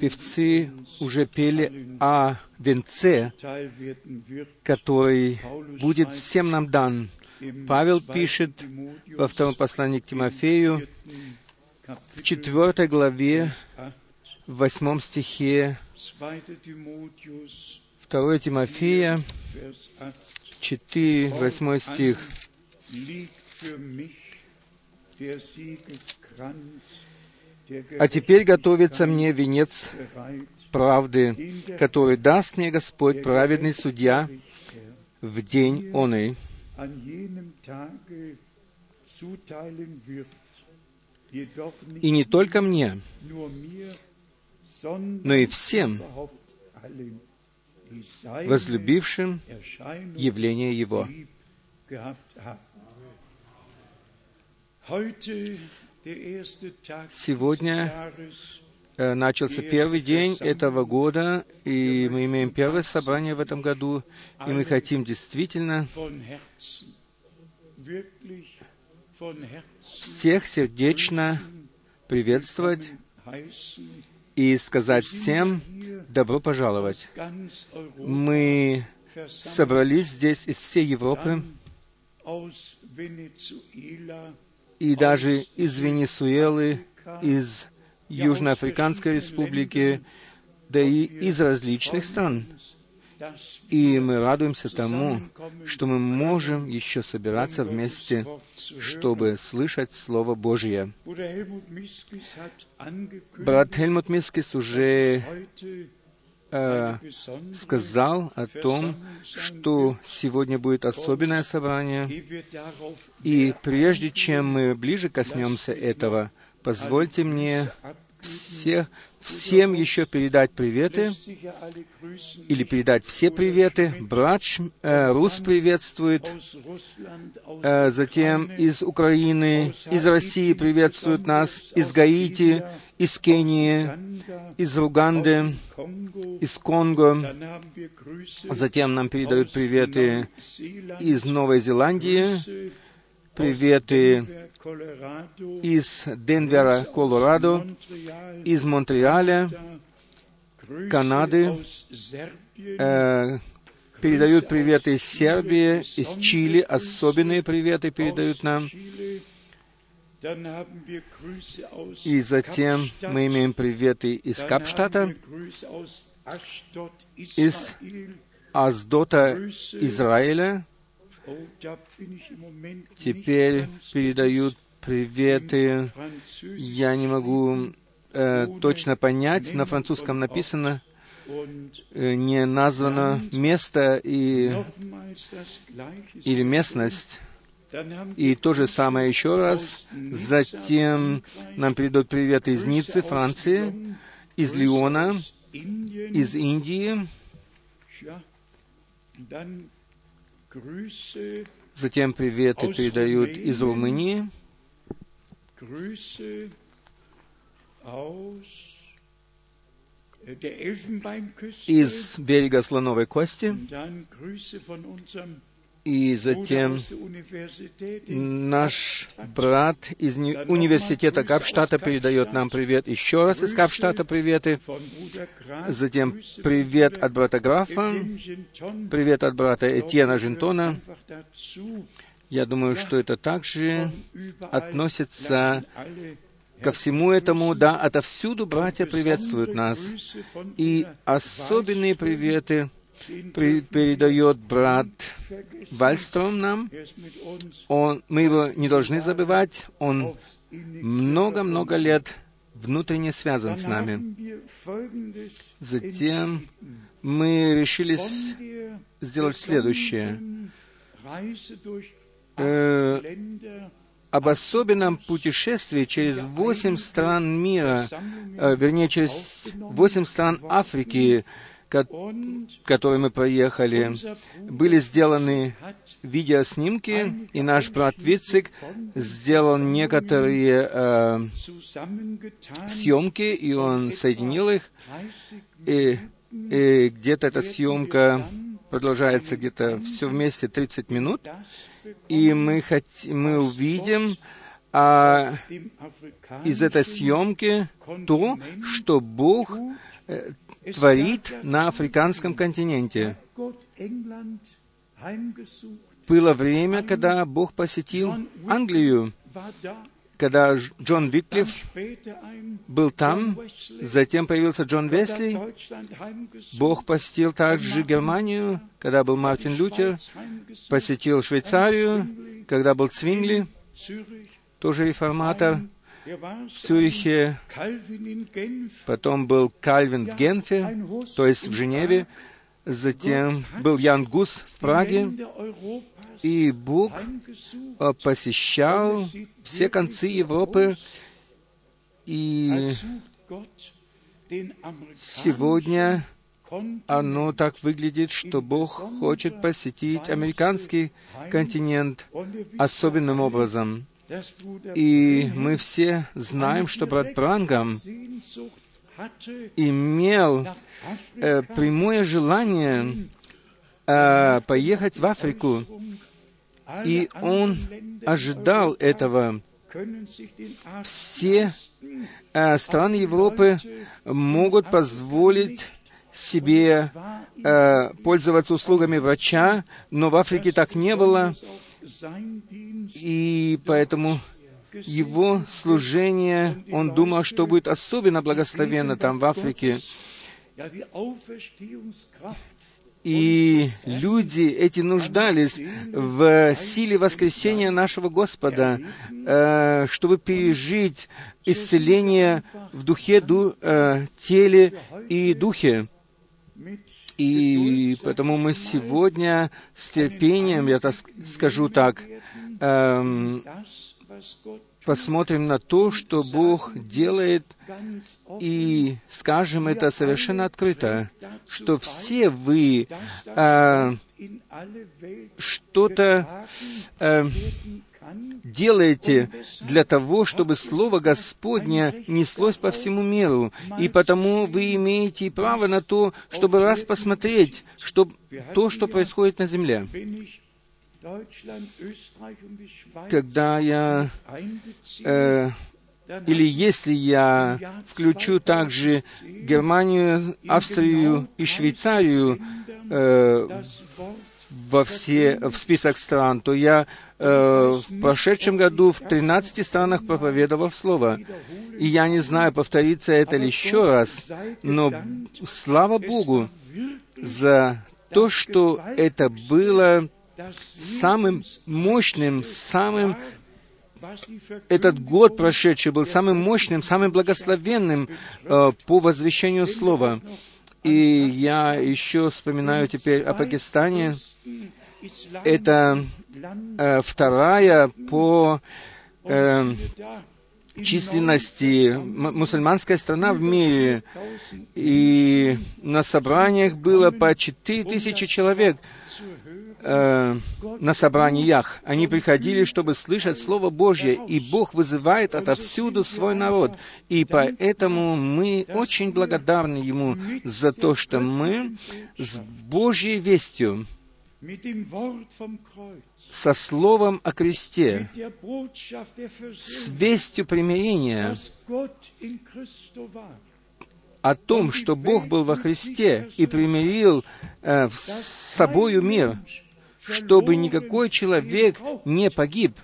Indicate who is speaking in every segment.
Speaker 1: Певцы уже пели о венце, который будет всем нам дан. Павел пишет во втором послании к Тимофею, в четвертой главе, в восьмом стихе, 2 Тимофея, 4, 8 стих. А теперь готовится мне венец правды, который даст мне Господь, праведный судья, в день оный. И не только мне, но и всем, возлюбившим явление Его. Сегодня э, начался первый день этого года, и мы имеем первое собрание в этом году, и мы хотим действительно всех сердечно приветствовать и сказать всем добро пожаловать. Мы собрались здесь из всей Европы и даже из Венесуэлы, из Южноафриканской республики, да и из различных стран. И мы радуемся тому, что мы можем еще собираться вместе, чтобы слышать Слово Божье. Брат Хельмут Мискис уже э, сказал о том, что сегодня будет особенное собрание. И прежде чем мы ближе коснемся этого, позвольте мне всех всем еще передать приветы, или передать все приветы. Брат э, Рус приветствует, э, затем из Украины, из России приветствуют нас, из Гаити, из Кении, из Руганды, из Конго. Затем нам передают приветы из Новой Зеландии, приветы из Денвера, Колорадо, из Монреаля, Канады, э, передают приветы из Сербии, из Чили, особенные приветы передают нам. И затем мы имеем приветы из Капштата, из Аздота Израиля, Теперь передают приветы. Я не могу э, точно понять. На французском написано, э, не названо место и, или местность. И то же самое еще раз. Затем нам передают приветы из Ниццы, Франции, из Лиона, из Индии, Затем приветы передают из Румынии, из берега Слоновой Кости, и затем наш брат из университета Капштата передает нам привет еще раз из Капштата приветы. Затем привет от брата Графа, привет от брата Этьена Жентона. Я думаю, что это также относится ко всему этому, да, отовсюду братья приветствуют нас. И особенные приветы передает брат Вальстром нам. Он, мы его не должны забывать. Он много-много лет внутренне связан с нами. Затем мы решили сделать следующее. Э, об особенном путешествии через восемь стран мира, э, вернее, через восемь стран Африки, который мы проехали, были сделаны видеоснимки, и наш брат Вицик сделал некоторые э, съемки, и он соединил их, и, и где-то эта съемка продолжается где-то все вместе 30 минут, и мы, хот... мы увидим а из этой съемки то, что Бог э, творит на африканском континенте. Было время, когда Бог посетил Англию, когда Джон Виклиф был там, затем появился Джон Весли, Бог посетил также Германию, когда был Мартин Лютер, посетил Швейцарию, когда был Цвингли, тоже реформатор, в Цюрихе, потом был Кальвин в Генфе, то есть в Женеве, затем был Ян Гус в Праге, и Бог э, посещал все концы Европы, и сегодня оно так выглядит, что Бог хочет посетить американский континент особенным образом. И мы все знаем, что брат Брангам имел э, прямое желание э, поехать в Африку, и он ожидал этого. Все э, страны Европы могут позволить себе э, пользоваться услугами врача, но в Африке так не было, и поэтому его служение, он думал, что будет особенно благословенно там, в Африке. И люди эти нуждались в силе воскресения нашего Господа, э, чтобы пережить исцеление в духе, ду, э, теле и духе. И потому мы сегодня с терпением, я так скажу так, эм, посмотрим на то, что Бог делает, и скажем это совершенно открыто, что все вы э, что-то э, делаете для того, чтобы Слово Господне неслось по всему миру. И потому вы имеете право на то, чтобы раз посмотреть что, то, что происходит на земле. Когда я э, или если я включу также Германию, Австрию и Швейцарию э, во все, в список стран, то я э, в прошедшем году в 13 странах проповедовал Слово. И я не знаю, повторится это ли еще раз, но слава Богу за то, что это было самым мощным, самым этот год прошедший был самым мощным, самым благословенным э, по возвещению Слова. И я еще вспоминаю теперь о Пакистане. Это э, вторая по э, численности мусульманская страна в мире. И на собраниях было по четыре тысячи человек э, на собраниях. Они приходили, чтобы слышать Слово Божье, и Бог вызывает отовсюду свой народ. И поэтому мы очень благодарны Ему за то, что мы с Божьей вестью, со словом о кресте, с вестью примирения, о том, что Бог был во Христе и примирил э, с собою мир, чтобы никакой человек не погиб,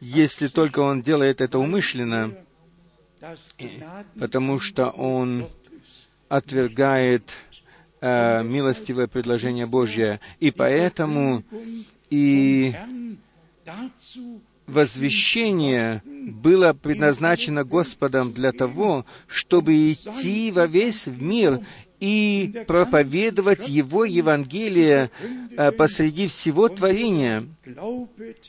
Speaker 1: если только он делает это умышленно, потому что он отвергает э, милостивое предложение Божье. И поэтому и возвещение было предназначено Господом для того, чтобы идти во весь мир и проповедовать Его Евангелие э, посреди всего творения.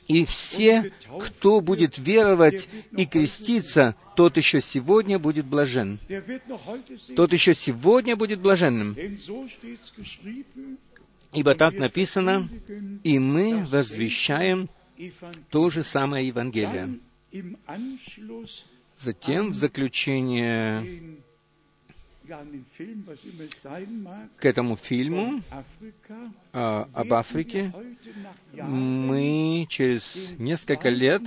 Speaker 1: И все, кто будет веровать и креститься, тот еще сегодня будет блажен. Тот еще сегодня будет блаженным. Ибо так написано, и мы возвещаем то же самое Евангелие. Затем, в заключение к этому фильму а, об Африке мы через несколько лет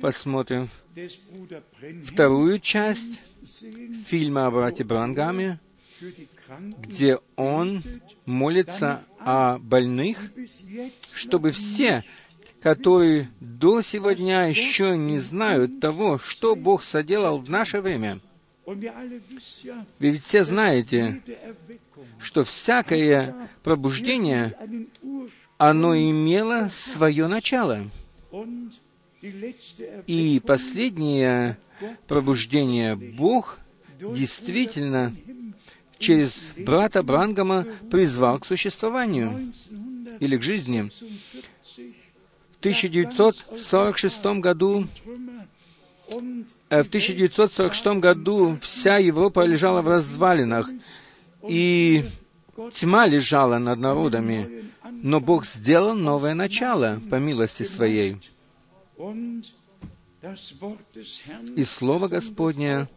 Speaker 1: посмотрим вторую часть фильма о брате Брангаме, где он молится о больных, чтобы все, которые до сегодня еще не знают того, что Бог соделал в наше время. Вы ведь все знаете, что всякое пробуждение, оно имело свое начало. И последнее пробуждение Бог действительно через брата Брангама призвал к существованию или к жизни. В 1946 году в 1946 году вся Европа лежала в развалинах, и тьма лежала над народами, но Бог сделал новое начало по милости Своей. И Слово Господне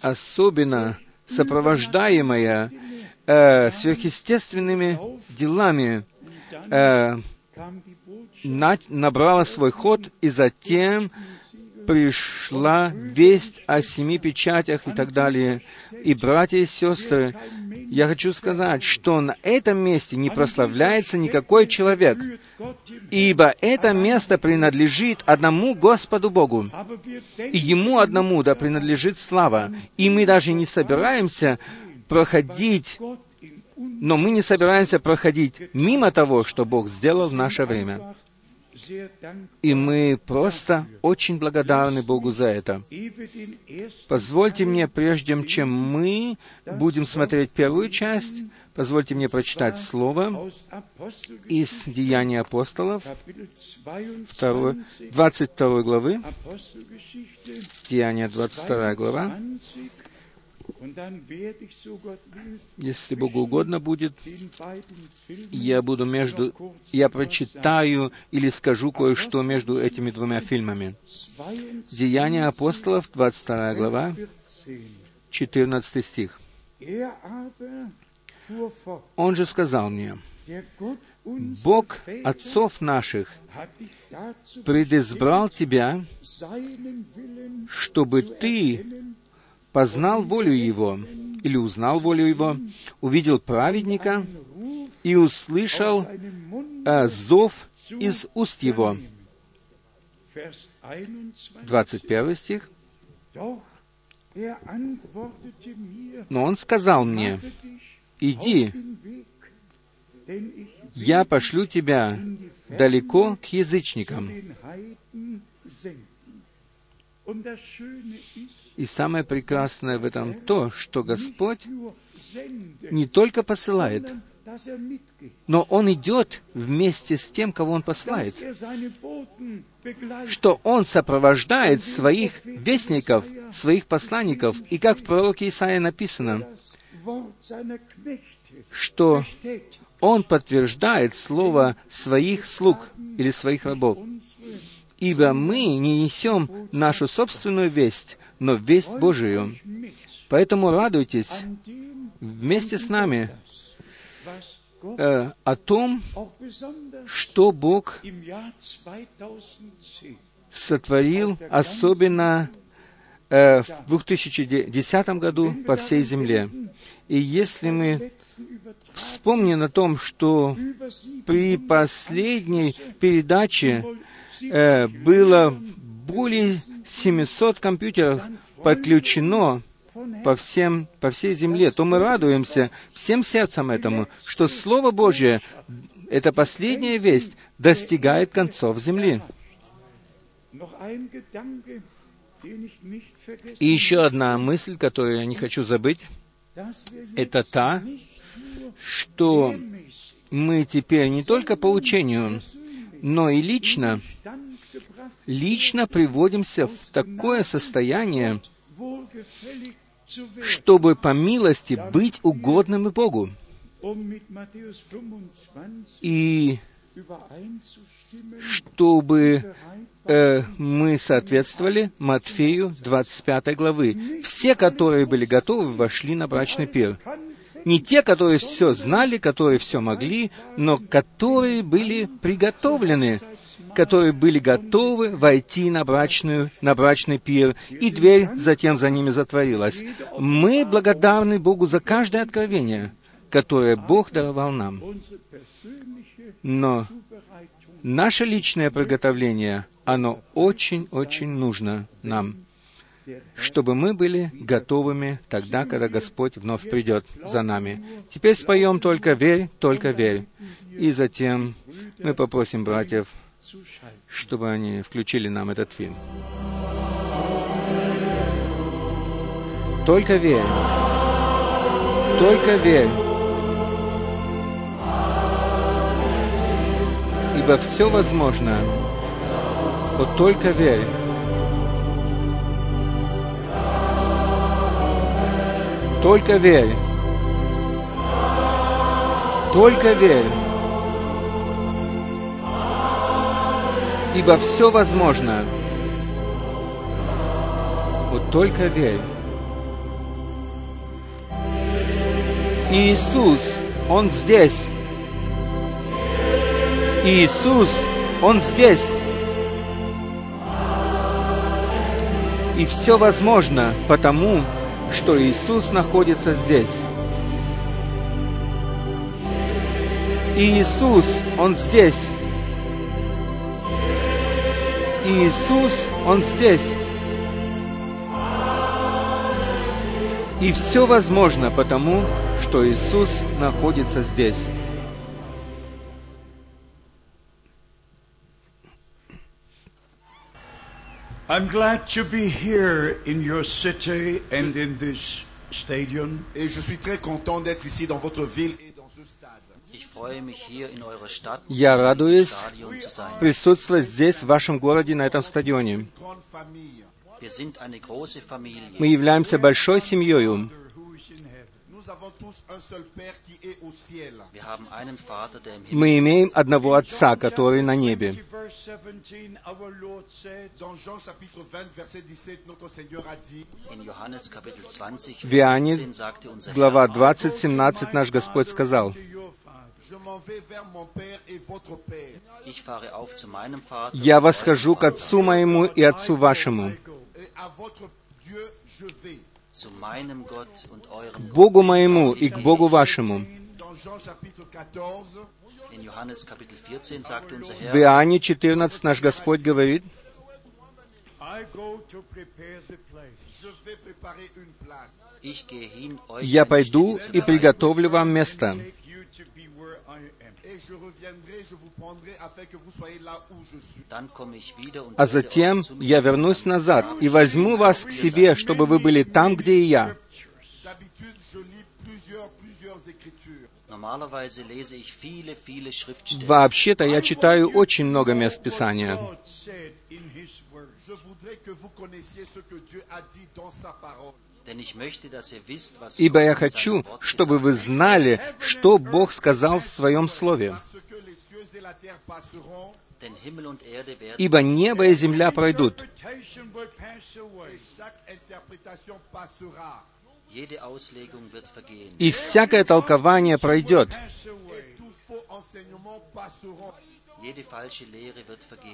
Speaker 1: особенно сопровождаемая э, сверхъестественными делами, э, на, набрала свой ход, и затем пришла весть о семи печатях и так далее. И, братья и сестры, я хочу сказать, что на этом месте не прославляется никакой человек, ибо это место принадлежит одному Господу Богу, и Ему одному да принадлежит слава. И мы даже не собираемся проходить, но мы не собираемся проходить мимо того, что Бог сделал в наше время. И мы просто очень благодарны Богу за это. Позвольте мне, прежде чем мы будем смотреть первую часть, позвольте мне прочитать слово из Деяний апостолов, 2, 22 главы, Деяния 22 глава, если Богу угодно будет, я буду между... Я прочитаю или скажу кое-что между этими двумя фильмами. Деяния апостолов, 22 глава, 14 стих. Он же сказал мне, Бог отцов наших предизбрал тебя, чтобы ты познал волю Его, или узнал волю Его, увидел праведника и услышал э, зов из уст Его. 21 стих. Но Он сказал мне, «Иди, я пошлю тебя далеко к язычникам». И самое прекрасное в этом то, что Господь не только посылает, но Он идет вместе с тем, кого Он посылает, что Он сопровождает своих вестников, своих посланников, и как в пророке Исаия написано, что Он подтверждает слово своих слуг или своих рабов. Ибо мы не несем нашу собственную весть, но весть Божию. Поэтому радуйтесь вместе с нами э, о том, что Бог сотворил особенно э, в 2010 году по всей земле. И если мы вспомним о том, что при последней передаче э, было более 700 компьютеров подключено по, всем, по всей земле, то мы радуемся всем сердцем этому, что Слово Божье, эта последняя весть, достигает концов земли. И еще одна мысль, которую я не хочу забыть, это та, что мы теперь не только по учению, но и лично лично приводимся в такое состояние, чтобы по милости быть угодным Богу. И чтобы э, мы соответствовали Матфею 25 главы. Все, которые были готовы, вошли на брачный пир. Не те, которые все знали, которые все могли, но которые были приготовлены, которые были готовы войти на, брачную, на брачный пир, и дверь затем за ними затворилась. Мы благодарны Богу за каждое откровение, которое Бог даровал нам. Но наше личное приготовление, оно очень-очень нужно нам чтобы мы были готовыми тогда, когда Господь вновь придет за нами. Теперь споем только «Верь, только верь». И затем мы попросим братьев, чтобы они включили нам этот фильм. Только верь. Только верь. Ибо все возможно. Вот только верь. Только верь. Только верь. Ибо все возможно. Вот только верь. Иисус, Он здесь. Иисус, Он здесь. И все возможно, потому что Иисус находится здесь. Иисус, Он здесь. Иисус, Он здесь. И все возможно потому, что Иисус находится здесь.
Speaker 2: I'm glad to be here in your city and in this stadium.
Speaker 3: Et je suis très content d'être ici dans votre ville et dans ce stade.
Speaker 1: Я радуюсь присутствовать здесь, в вашем городе, на этом стадионе. Мы являемся большой семьей. Мы имеем одного Отца, который на небе. В Иоанне, глава 20, 17, наш Господь сказал, «Я восхожу к Отцу моему и Отцу вашему, к Богу моему и к Богу вашему». В Иоанне 14 наш Господь говорит, «Я пойду и приготовлю вам место». А затем я вернусь назад и возьму вас к себе, чтобы вы были там, где и я. Вообще-то я читаю очень много мест Писания. Ибо я хочу, чтобы вы знали, что Бог сказал в Своем Слове. Ибо небо и земля пройдут, и всякое толкование пройдет,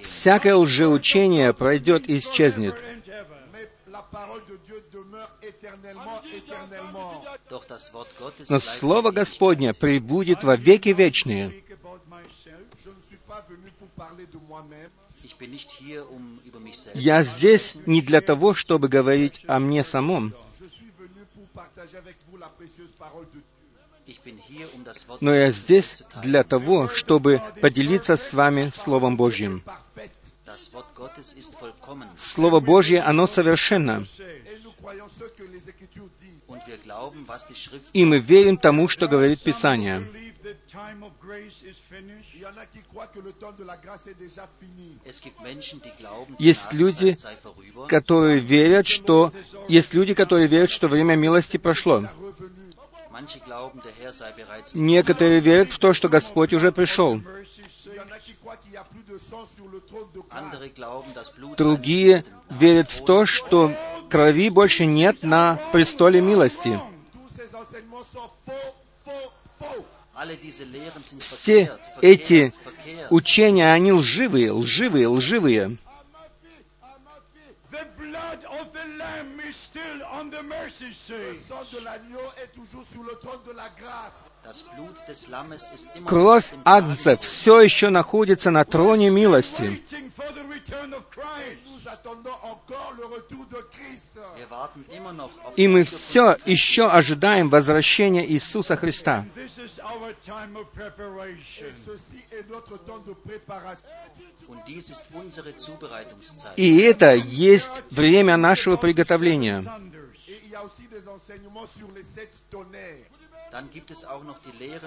Speaker 1: всякое лжеучение пройдет и исчезнет. Но Слово Господне прибудет во веки вечные. Я здесь не для того, чтобы говорить о мне самом. Но я здесь для того, чтобы поделиться с вами Словом Божьим. Слово Божье, оно совершенно. И мы верим тому, что говорит Писание. Есть люди, которые верят, что есть люди, которые верят, что время милости прошло. Некоторые верят в то, что Господь уже пришел. Другие верят в то, что крови больше нет на престоле милости. Все эти учения, они лживые, лживые, лживые.
Speaker 2: The blood of the Lamb is still on the mercy seat.
Speaker 1: Кровь Агнца все еще находится на троне милости. И мы все еще ожидаем возвращения Иисуса Христа. И это есть время нашего приготовления.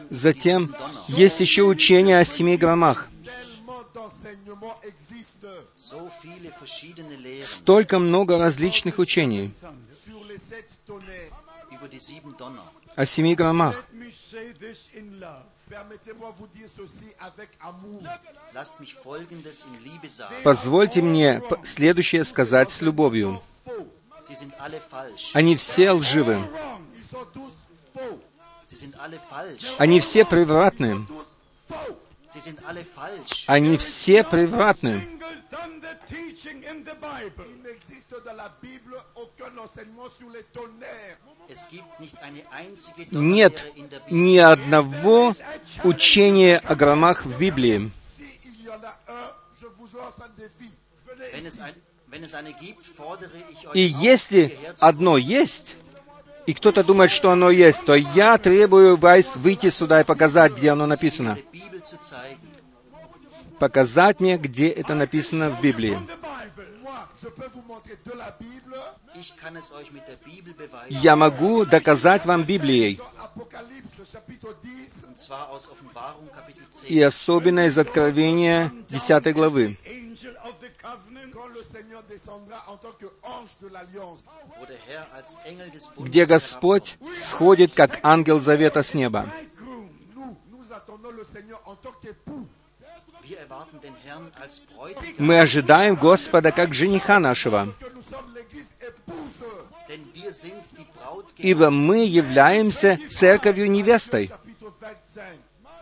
Speaker 1: Затем есть еще учение о семи громах. Столько много различных учений о семи громах. Позвольте мне следующее сказать с любовью. Они все лживы. Они все превратны. Они все превратны.
Speaker 2: Thunder teaching in the Bible.
Speaker 3: Il n'existe dans la Bible aucun enseignement sur les tonnerres.
Speaker 4: Es gibt nicht eine einzige
Speaker 1: Нет ни одного учения о громах в Библии. И если одно есть, и кто-то думает, что оно есть, то я требую вас выйти сюда и показать, где оно написано.
Speaker 4: der Bibel zu zeigen.
Speaker 1: Показать мне, где это написано в Библии. Я могу доказать вам Библией.
Speaker 3: dans Apocalypse chapitre 10.
Speaker 4: Und zwar aus Offenbarung Kapitel 10.
Speaker 1: И особенно из Откровения 10 главы, где Господь сходит как ангел завета с неба. Мы ожидаем Господа как жениха нашего, ибо мы являемся церковью невестой.
Speaker 3: Chapitre 25.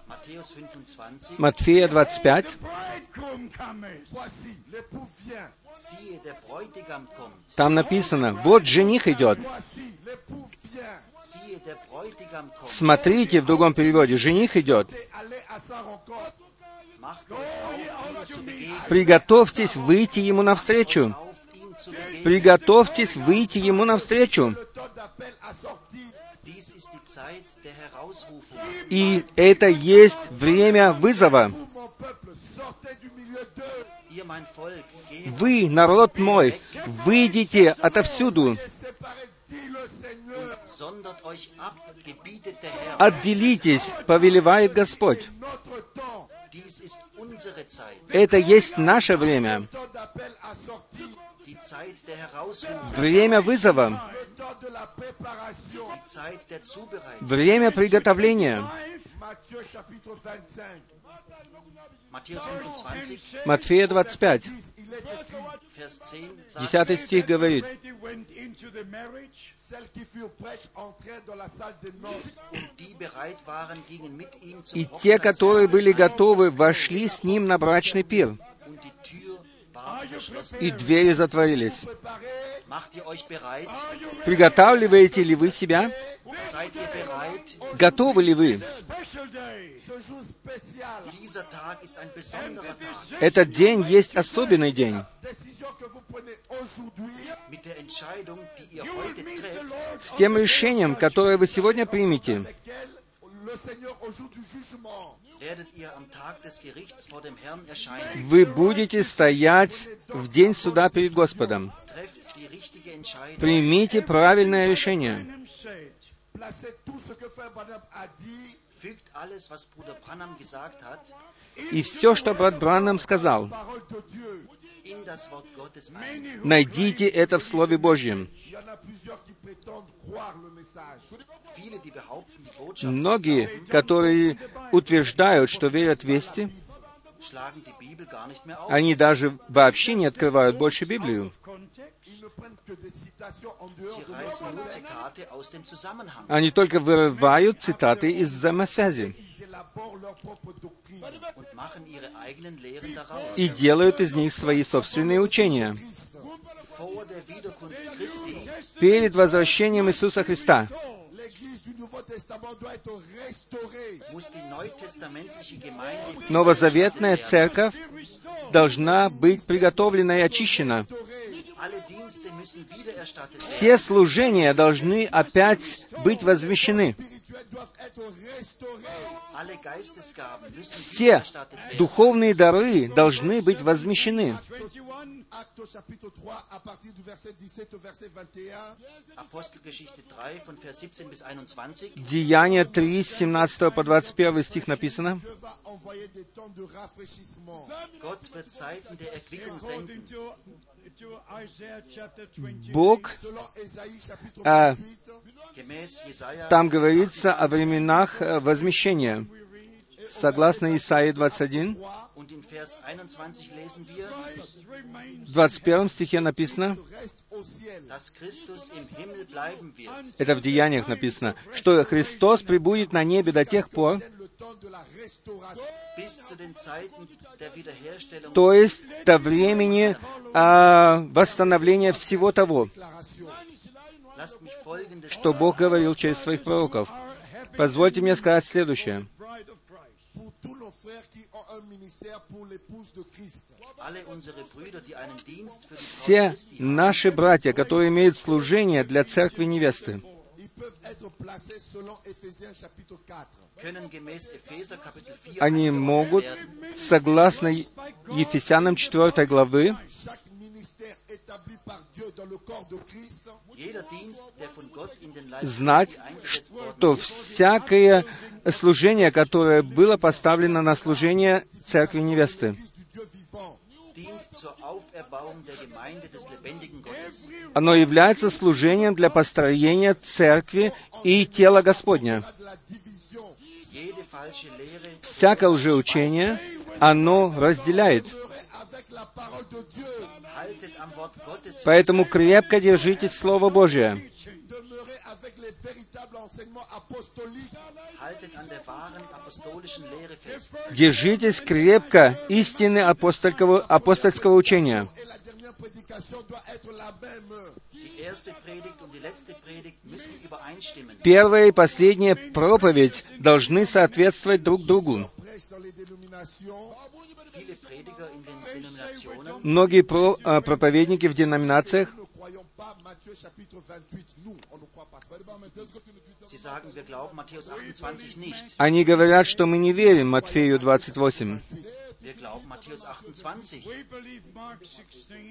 Speaker 4: Matthäus 25.
Speaker 1: Матфея 25.
Speaker 2: Bridegroom cometh.
Speaker 3: Voici, l'époux vient.
Speaker 4: Siehe, der Bräutigam kommt.
Speaker 1: Там написано, вот жених идет. Смотрите, в другом переводе, жених идет.
Speaker 3: Et allez à sa rencontre.
Speaker 4: Macht euch auf, ihm zu begegnen.
Speaker 1: Приготовьтесь выйти ему навстречу. Приготовьтесь выйти ему навстречу. И это есть время вызова. Вы, народ мой, выйдите отовсюду. Отделитесь, повелевает Господь. Это есть наше время. Время вызова. Время приготовления.
Speaker 3: Matthieu chapitre 25.
Speaker 4: Matthäus 25,
Speaker 1: Матфея 25,
Speaker 3: 10, il est écrit,
Speaker 4: Vers 10 sagt,
Speaker 1: 10 стих говорит, И те, которые были готовы, вошли с ним на брачный пир, и двери затворились. Приготавливаете ли вы себя? Готовы ли вы? Этот день есть особенный день. С тем решением, которое вы сегодня примете, вы будете стоять в день суда перед Господом. Примите правильное решение. И все, что брат Браннам сказал, найдите это в Слове Божьем. Многие, которые утверждают, что верят вести,
Speaker 4: mehr auf.
Speaker 1: они даже вообще не открывают больше Библию. Они только вырывают цитаты из взаимосвязи. И делают из них свои собственные учения. Перед возвращением Иисуса Христа новозаветная церковь должна быть приготовлена и очищена. Все служения должны опять быть возмещены. Все духовные дары должны быть возмещены.
Speaker 3: Chapitre 3 à partir du verset 17 au verset 21.
Speaker 4: Apostelgeschichte 3 von Vers 17 bis 21.
Speaker 1: Деяния 3, с 17 по 21 стих написано. Бог,
Speaker 3: Selon Ésaïe chapitre
Speaker 1: Ah.
Speaker 3: 28,
Speaker 4: Gemäß Jesaja
Speaker 1: там говорится о временах э, возмещения. Согласно Исаии 21,
Speaker 4: und in Vers 21 lesen wir,
Speaker 1: в 21 стихе написано, это в Деяниях написано, что Христос прибудет на небе до тех пор, то есть до времени а, восстановления всего того, что Бог говорил через своих пророков. Позвольте мне сказать следующее. Все наши братья, которые имеют служение для церкви невесты,
Speaker 3: Ils peuvent être placés selon Éphésiens chapitre 4.
Speaker 4: können gemäß Epheser Kapitel 4
Speaker 1: они могут, согласно Ефесянам 4 главы, знать, что всякое служение, которое было поставлено на служение церкви невесты, оно является служением для построения церкви и тела Господня. Всякое лжеучение, оно разделяет. Поэтому крепко держитесь Слова Божия. Держитесь крепко истины апостольского, апостольского учения. Первая и последняя проповедь должны соответствовать друг другу. Многие про- а, проповедники в деноминациях
Speaker 3: Nous ne croyons pas Matthieu chapitre 28. Nous, on ne croit pas ça.
Speaker 4: Sie sagen, wir glauben Matthäus 28 nicht.
Speaker 1: Они говорят, что мы не верим Матфею 28.
Speaker 4: Wir glauben Matthäus 28.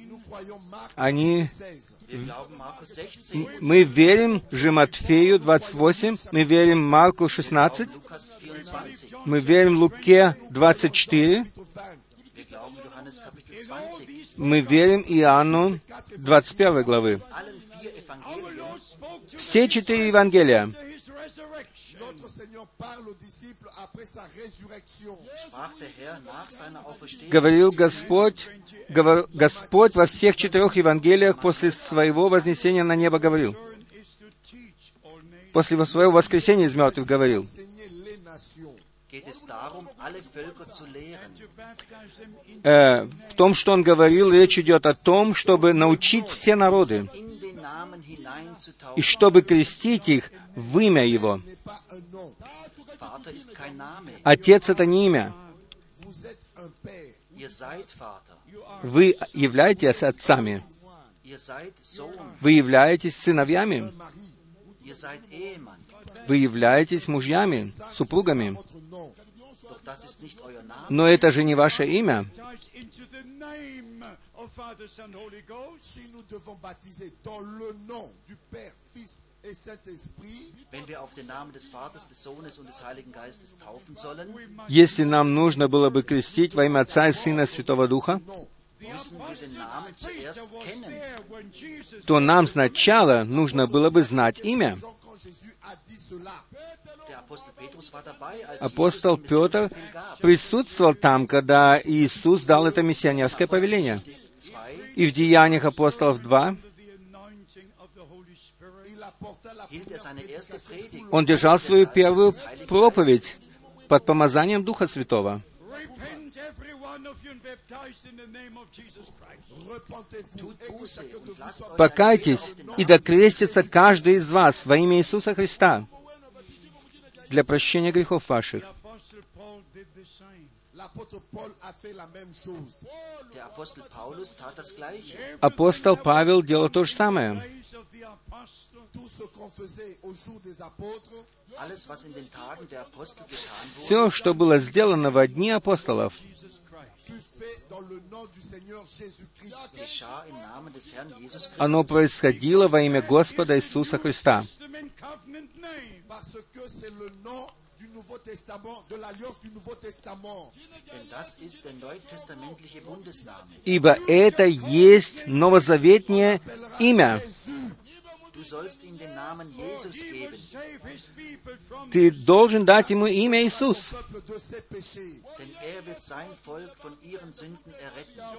Speaker 3: Nous croyons Marc
Speaker 1: Они...
Speaker 3: 16.
Speaker 4: Wir glauben Markus 16.
Speaker 1: Мы верим же Матфею 28, мы верим Марку 16,
Speaker 4: Lukas 24.
Speaker 1: мы верим Луке 24,
Speaker 4: Wir glauben Johannes Kapitel 20.
Speaker 1: мы верим Иоанну 21 главы. Все четыре Евангелия
Speaker 3: Notre Seigneur parle aux disciples après sa résurrection.
Speaker 4: sprach der Herr nach seiner Auferstehung.
Speaker 1: говорил Господь, говор- Господь во всех четырех Евангелиях после своего вознесения на небо говорил. После своего воскресения из мертвых говорил. Э, в том, что Он говорил, речь идет о том, чтобы научить все народы и чтобы крестить их в имя Его. Отец — это не имя. Вы являетесь отцами. Вы являетесь сыновьями. Вы являетесь мужьями, супругами. Но это же не ваше имя.
Speaker 4: Wenn wir auf den Namen des Vaters, des Sohnes und des Heiligen Geistes taufen sollen,
Speaker 1: Если нам нужно было бы крестить во имя Отца и Сына и Святого Духа,
Speaker 3: non.
Speaker 4: müssen wir den Namen zuerst kennen.
Speaker 5: There, when Jesus
Speaker 1: то нам сначала нужно было бы знать имя. Апостол Петр присутствовал там, когда Иисус дал это миссионерское повеление.
Speaker 4: 2,
Speaker 1: И в Деяниях апостолов 2 он держал свою первую проповедь под помазанием Духа Святого. Покайтесь, и да крестится каждый из вас во имя Иисуса Христа для прощения грехов ваших. Апостол Павел делал то же самое. Все, что было сделано во дни апостолов, оно происходило во имя Господа Иисуса Христа. Ибо это есть новозаветнее имя.
Speaker 4: Du sollst ihm den Namen Jesus geben,
Speaker 1: Ты должен dать ему имя Иисус,
Speaker 4: er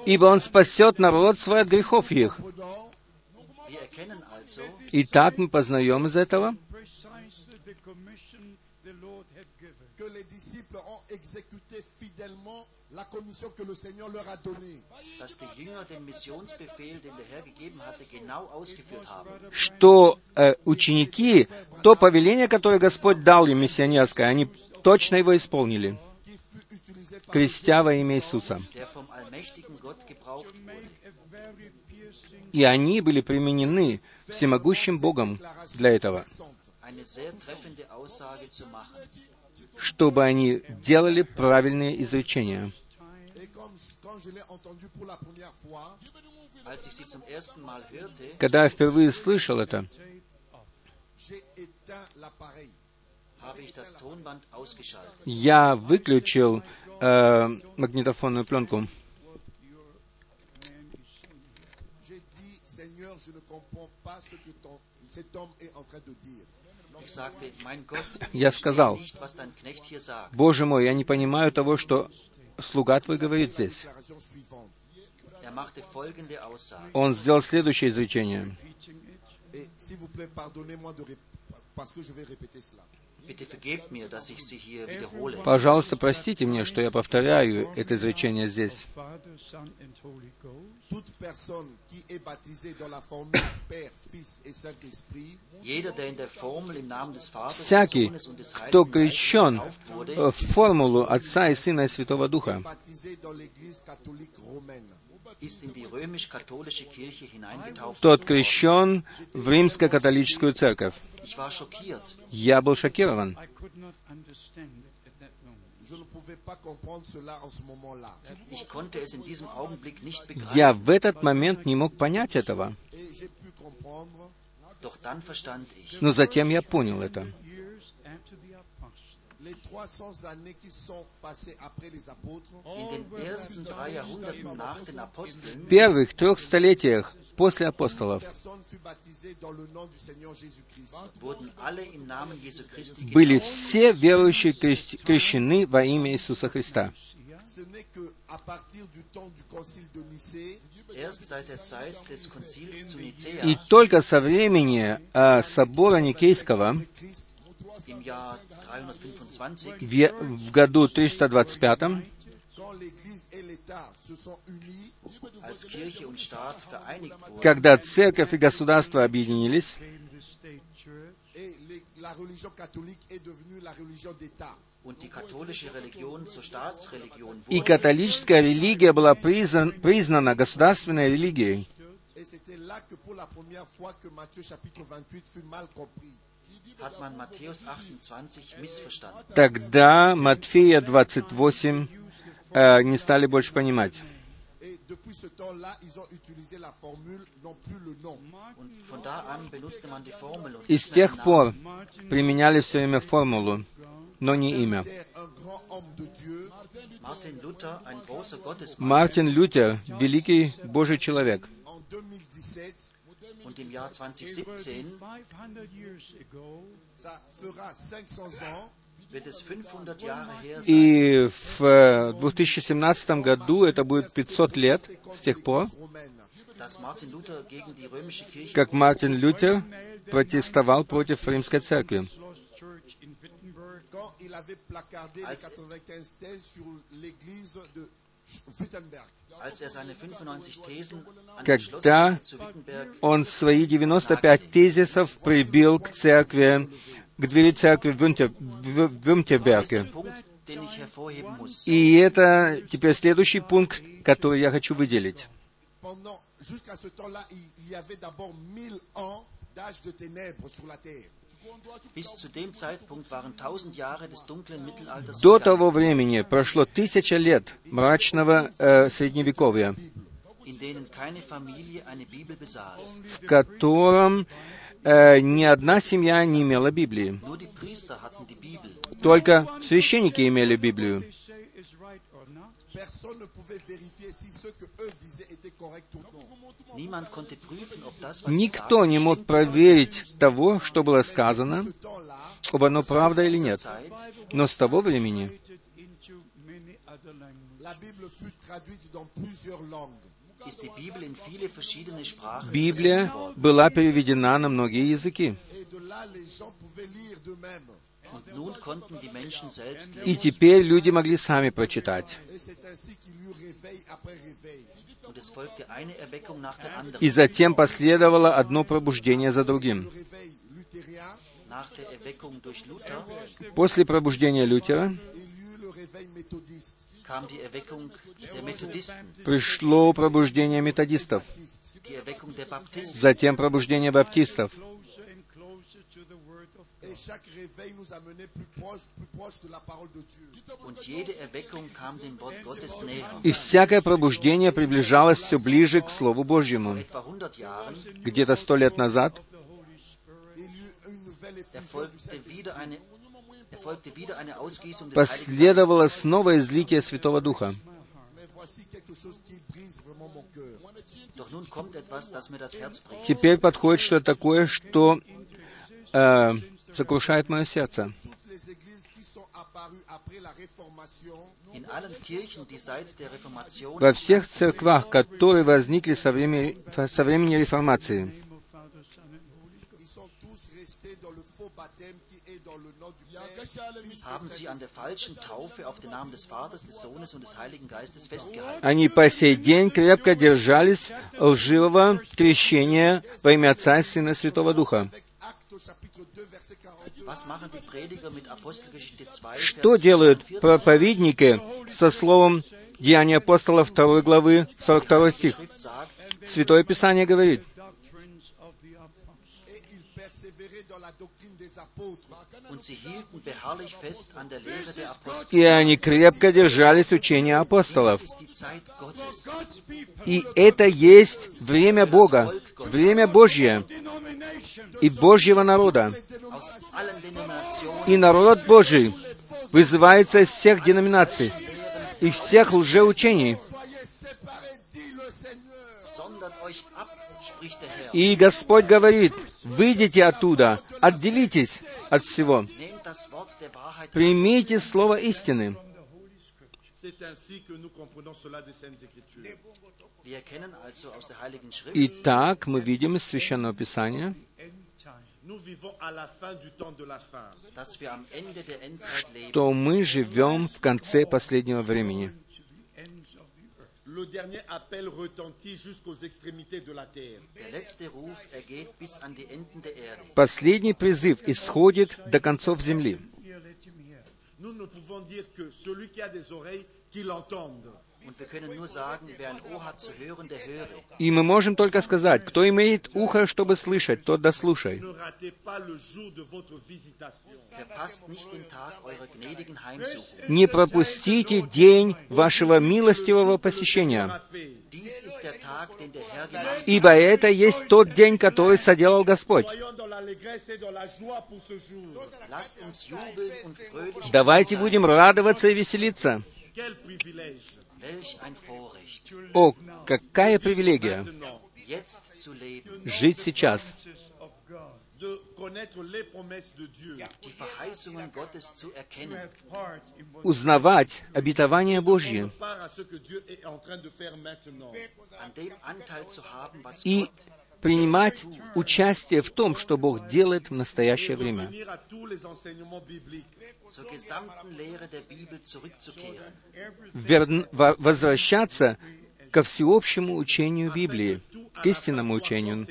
Speaker 1: ибо он спасет народ свой от грехов их.
Speaker 3: Prenons
Speaker 4: Wir erkennen also,
Speaker 1: Итак, мы познаем из этого,
Speaker 4: dass die Jünger den Missionsbefehl, den der Herr gegeben hatte, genau ausgeführt haben.
Speaker 1: что э, ученики, то повеление, которое Господь дал им миссионерское, они точно его исполнили, крестя во имя Иисуса. И они были применены всемогущим Богом для этого, чтобы они делали правильные изречения. Когда я впервые слышал это, я выключил э, магнитофонную пленку. Я сказал. Боже мой, я не понимаю того, что слуга твой говорит здесь.
Speaker 4: Er.
Speaker 1: Он сделал следующее изречение. Пожалуйста, простите мне, что я повторяю это изречение здесь. Всякий, кто крещен э, в формулу Отца и Сына и Святого Духа, тот крещен в римско-католическую церковь. Я был шокирован. Я в этот момент не мог понять этого. Но затем я понял это.
Speaker 3: Les 300 années qui sont passées après les apôtres.
Speaker 1: В первых трех столетиях после апостолов были все верующие крещ- крещены во имя Иисуса Христа. И только со времени э, собора Никейского
Speaker 3: Christ
Speaker 4: im Jahr 325
Speaker 1: в, году 325
Speaker 3: quand l'Église et l'État se sont unis
Speaker 4: als Kirche und Staat vereinigt wurden,
Speaker 1: когда церковь и государство объединились, и католическая религия была признан- признана государственной религией.
Speaker 3: Et c'était là que pour la première fois que Matthieu chapitre 28 fut mal compris.
Speaker 4: hat man Matthäus 28 missverstanden.
Speaker 1: Тогда Матфея 28 э, не стали больше понимать. И с тех пор применяли все время формулу, но не имя. Мартин Лютер, великий Божий человек,
Speaker 3: en 2017,
Speaker 4: und im Jahr 2017
Speaker 5: 500 years ago,
Speaker 3: ça fera 500 ans
Speaker 4: wird es 500 Jahre her sein,
Speaker 1: и в э, 2017 году, это будет 500 лет с тех пор,
Speaker 3: romaine.
Speaker 4: dass Martin Luther gegen die römische Kirche
Speaker 1: как Мартин Лютер протестовал против Римской Церкви.
Speaker 4: Als-
Speaker 3: 95 thèses sur l'église de Wittenberg.
Speaker 4: Als er seine 95 Thesen an
Speaker 1: Когда Он свои 95 тезисов прибил к церкви, к двери церкви в Вюнте- в
Speaker 4: ist
Speaker 1: Вюртемберге.
Speaker 4: der Punkt, den ich hervorheben muss.
Speaker 1: И это теперь следующий пункт, который я хочу выделить.
Speaker 3: Pendant, jusqu'à ce temps-là, il, il y avait d'abord 1000 ans d'âge de ténèbres sur la terre.
Speaker 4: Bis zu dem Zeitpunkt waren tausend Jahre des dunklen Mittelalters
Speaker 1: До того времени прошло тысяча лет мрачного э, средневековья,
Speaker 4: in denen keine Familie eine Bibel besaß.
Speaker 1: в котором э, ни одна семья не имела Библии.
Speaker 4: Nur die Priester hatten die Bibel.
Speaker 1: Только священники имели Библию.
Speaker 3: Personne ne pouvait vérifier si ce que eux disaient était correct ou non.
Speaker 1: Никто не мог проверить того, что было сказано, об оно правда или нет. Но с того времени Библия была переведена на многие языки. И теперь люди могли сами прочитать. И затем последовало одно пробуждение за другим. После пробуждения Лютера пришло пробуждение методистов, затем пробуждение баптистов. И всякое пробуждение приближалось все ближе к Слову Божьему.
Speaker 4: Etwa 100 Jahren
Speaker 1: Где-то сто лет назад последовало снова излитие Святого Духа. Теперь подходит что-то такое, что э, сокрушает мое сердце. Во всех церквах, которые возникли со времени, со времени реформации,
Speaker 4: haben sie an der falschen Taufe auf den Namen des Vaters, des Sohnes und des Heiligen Geistes festgehalten.
Speaker 1: они по сей день крепко держались лживого крещения во имя Отца Сына и Святого Духа.
Speaker 3: avec Actes au chapitre 2, verset 42.
Speaker 4: Was machen die Prediger mit Apostelgeschichte 2,
Speaker 1: Что делают
Speaker 4: 42?
Speaker 1: проповедники со словом Деяния апостола 2 главы 42 стих? Святое Писание говорит,
Speaker 4: und sie hielten beharrlich fest an der Lehre der Apostel.
Speaker 1: и они крепко держались учения апостолов. И это есть время Бога, время Божье и Божьего народа. И народ Божий вызывается из всех деноминаций и всех лжеучений. И Господь говорит, выйдите оттуда, отделитесь от всего. Примите слово истины. Итак, мы видим из Священного Писания, что мы живем в конце последнего времени.
Speaker 4: Der letzte Ruf ergeht bis an die Enden der Erde.
Speaker 1: Последний призыв исходит до концов земли.
Speaker 6: Nous ne pouvons dire que celui qui a des oreilles, qu'il entende.
Speaker 1: И мы можем только сказать, кто имеет ухо, чтобы слышать, тот дослушай. Не пропустите день вашего милостивого посещения, ибо это есть тот день, который соделал Господь. Давайте будем радоваться и веселиться.
Speaker 6: Quel privilège
Speaker 4: Welch ein Vorrecht,
Speaker 1: О, какая привилегия
Speaker 6: maintenant
Speaker 4: jetzt zu leben,
Speaker 1: жить сейчас, узнавать обетование Божье и
Speaker 4: Gott
Speaker 1: принимать участие в том, что Бог делает в настоящее время. Верн- возвращаться ко всеобщему учению Библии, к истинному учению,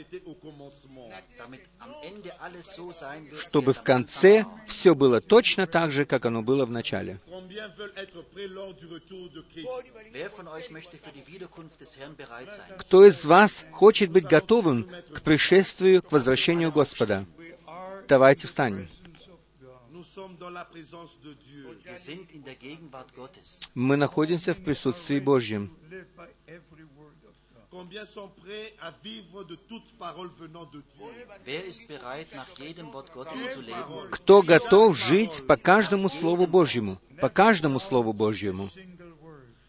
Speaker 1: Чтобы в конце все было точно так же, как оно было в начале. Кто из вас хочет быть готовым к пришествию, к возвращению Господа? Давайте встанем. Мы находимся в присутствии Божьем.
Speaker 6: Combien sont prêts à vivre de toute parole venant de Dieu
Speaker 4: Wer ist bereit, nach jedem Wort Gottes zu leben?
Speaker 1: Кто готов жить по каждому Слову Божьему? По каждому Слову Божьему.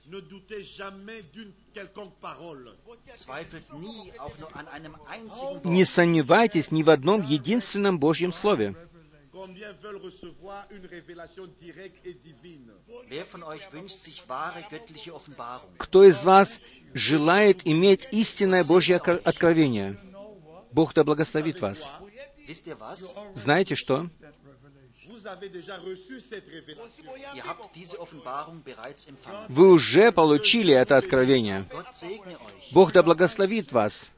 Speaker 6: Ne doutez jamais d'une quelconque parole.
Speaker 1: Не сомневайтесь ни в одном единственном Божьем Слове.
Speaker 4: Wer von euch wünscht sich wahre göttliche Offenbarung?
Speaker 1: Кто из вас желает иметь истинное Божье откровение? Бог да благословит вас. Знаете что? Вы уже получили это откровение. Бог да благословит вас.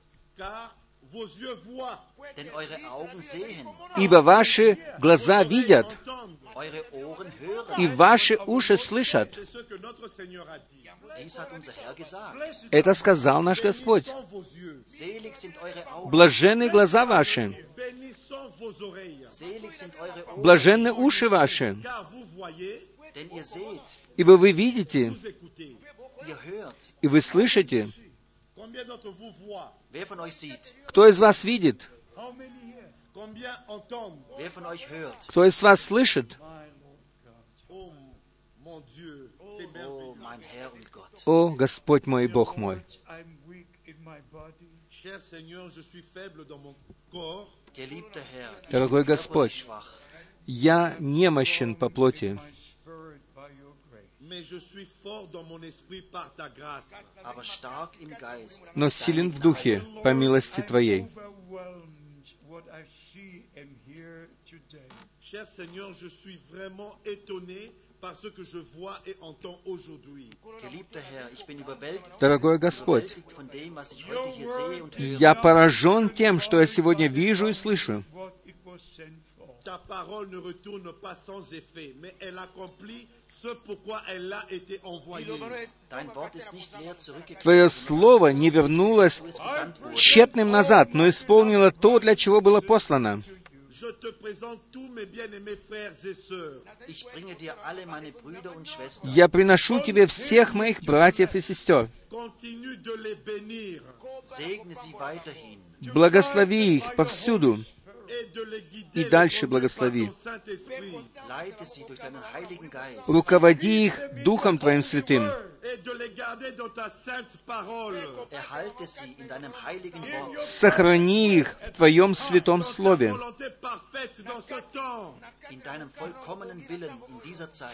Speaker 1: Ибо ваши глаза видят, и ваши уши слышат. Это сказал наш Господь. Блаженны глаза ваши, блаженны уши ваши, ибо вы видите, и вы слышите. Кто из вас видит?
Speaker 6: Combien entendent
Speaker 4: Wer von euch hört?
Speaker 1: Кто из вас слышит?
Speaker 6: Oh
Speaker 4: Oh.
Speaker 1: О, Господь мой и Бог мой! Дорогой Господь, Я немощен по плоти, но силен в духе по милости Твоей.
Speaker 6: Cher Seigneur, je suis vraiment étonné par ce que je vois et entends aujourd'hui.
Speaker 4: Geliebter Herr, ich bin überwältigt,
Speaker 1: Дорогой Господь, я поражен тем, что я сегодня вижу и слышу.
Speaker 6: Ta parole ne retourne pas sans effet, mais elle accomplit ce pourquoi elle a été envoyée.
Speaker 1: Твое слово не вернулось тщетным назад, но исполнило то, для чего было послано.
Speaker 6: Je te présente tous mes bien-aimés frères et sœurs.
Speaker 1: Я приношу Тебе всех моих братьев и сестер.
Speaker 6: Continue de les bénir
Speaker 4: Segne sie weiterhin.
Speaker 1: Благослови их повсюду и дальше благослови. Руководи их Духом Твоим Святым. Сохрани их в Твоем святом Слове,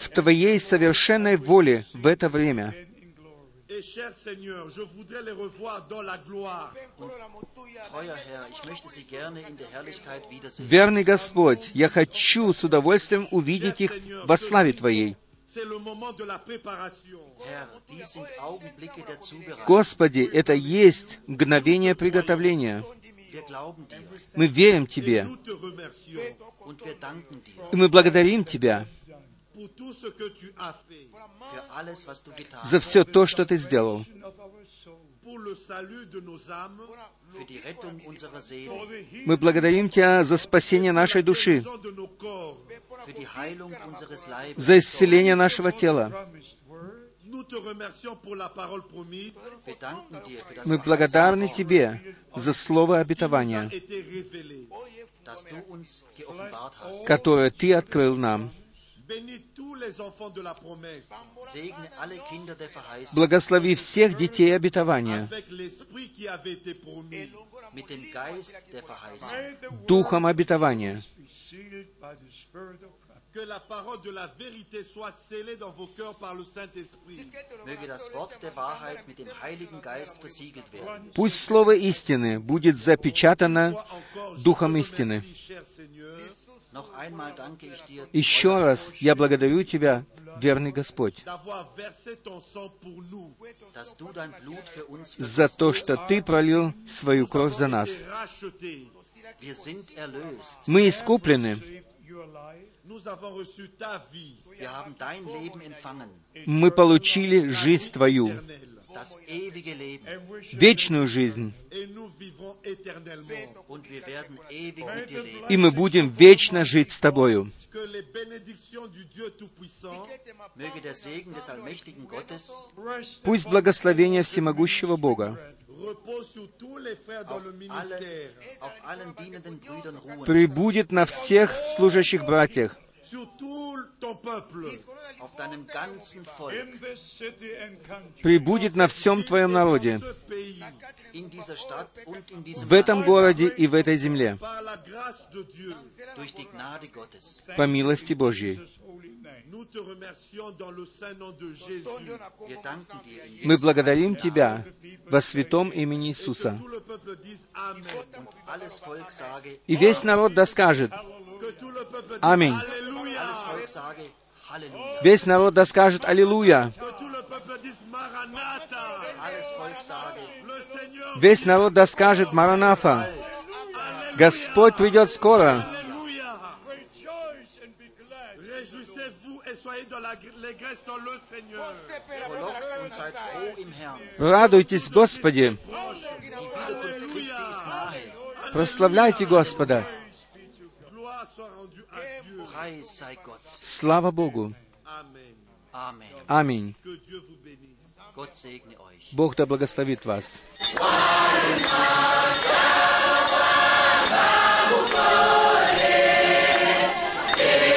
Speaker 1: в. Твоей совершенной воле в это время.
Speaker 6: Et cher Seigneur, je voudrais les revoir dans la gloire.
Speaker 4: Treuer Herr, ich möchte sie gerne in der Herrlichkeit wiedersehen.
Speaker 1: Верный Господь, я хочу с удовольствием увидеть их во славе Твоей. Господи, это есть мгновение приготовления. Мы верим Тебе, и мы благодарим Тебя за все то, что Ты сделал, Мы благодарим Тебя за спасение нашей души, за исцеление нашего тела. Мы благодарны Тебе за слово обетования, которое Ты открыл нам. Благослови всех детей обетования. Духом обетования.
Speaker 6: Que la parole de la vérité soit scellée dans vos cœurs par le Saint-Esprit.
Speaker 1: Пусть слово истины будет запечатано Духом истины. Еще раз я благодарю Тебя, верный Господь, за то, что Ты пролил свою кровь за нас. Мы искуплены, мы получили жизнь Твою.
Speaker 4: Das ewige Leben.
Speaker 1: Вечную жизнь, и мы будем вечно жить с Тобою. Пусть благословение всемогущего Бога прибудет на всех служащих братьях,
Speaker 4: auf deinem ganzen Volk,
Speaker 1: прибудет на всем Твоем народе, в этом городе и в этой земле, по милости Божьей. Мы благодарим Тебя во святом имени Иисуса. И весь народ да скажет, Аминь. Весь народ да скажет Аллилуйя. Весь народ да скажет Маранафа. Господь придет скоро.
Speaker 6: Alléluia.
Speaker 5: Rejoice and be glad.
Speaker 6: Réjouissez-vous et soyez dans la- l'allégresse dans le Seigneur.
Speaker 4: frohlockt und seid froh im Herrn.
Speaker 1: Радуйтесь, Господи. Прославляйте Господа. Слава Богу. Аминь. Бог да благословит вас.
Speaker 6: Amen.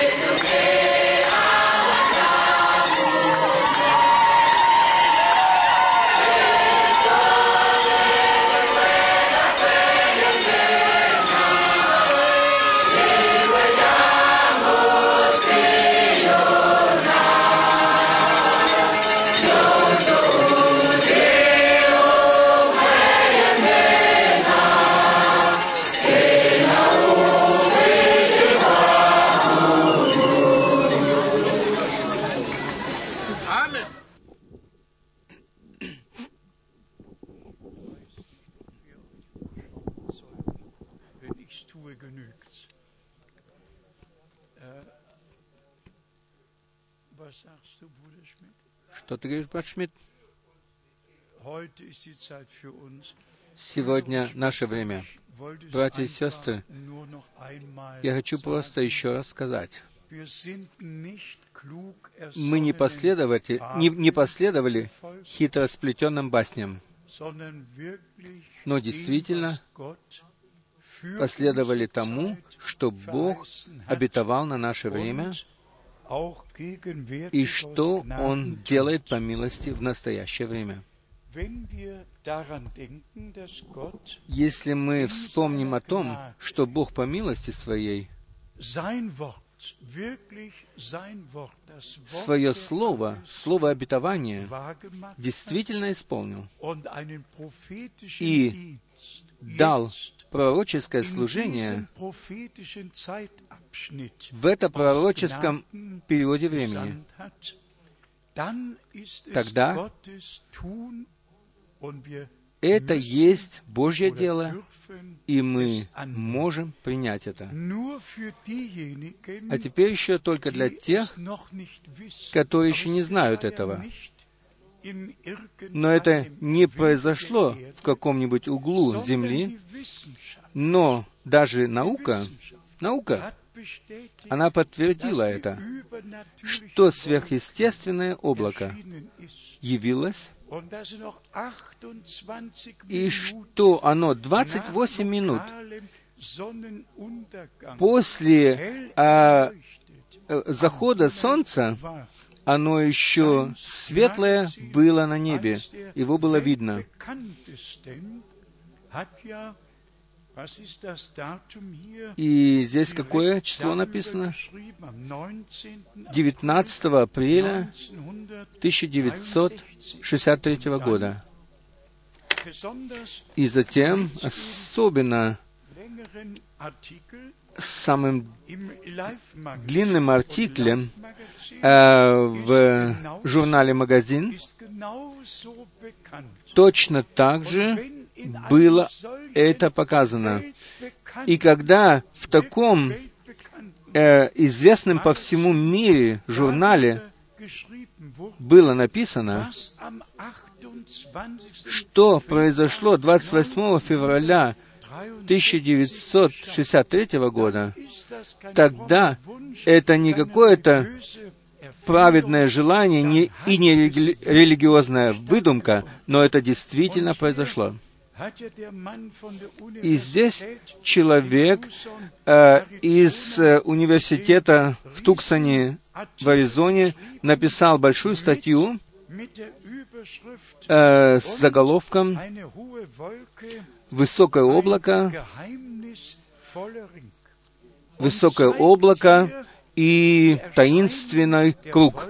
Speaker 1: Что ты говоришь, брат Шмидт? Сегодня наше время. Братья и сестры, Я хочу просто еще раз сказать. Мы не, последовали, не, не последовали хитро сплетенным басням, но действительно последовали тому, что Бог обетовал на наше время и что Он делает по милости в настоящее время. Если мы вспомним о том, что Бог по милости Своей Свое Слово, Слово обетования действительно исполнил и дал пророческое служение в это пророческом периоде времени. Тогда Это есть Божье дело, и мы можем принять это. А теперь еще только для тех, которые еще не знают этого. Но это не произошло в каком-нибудь углу Земли, но даже наука, наука, она подтвердила это, что сверхъестественное облако явилось,
Speaker 5: und dass noch 28
Speaker 1: и что оно 28
Speaker 5: nach
Speaker 1: минут после а, э, захода солнца оно еще светлое было на небе, его было видно. И здесь какое число написано? 19 апреля 1963 года. И затем особенно самым длинным артиклем э, в журнале «Магазин» точно так же было это показано. И когда в таком э, известном по всему мире журнале было написано, что произошло 28 февраля 1963 года, тогда это не какое-то праведное желание и не религиозная выдумка, но это действительно произошло. И здесь человек э, из э, университета в Туксоне в Аризоне написал большую статью э, с заголовком «Высокое облако, высокое облако и таинственный круг».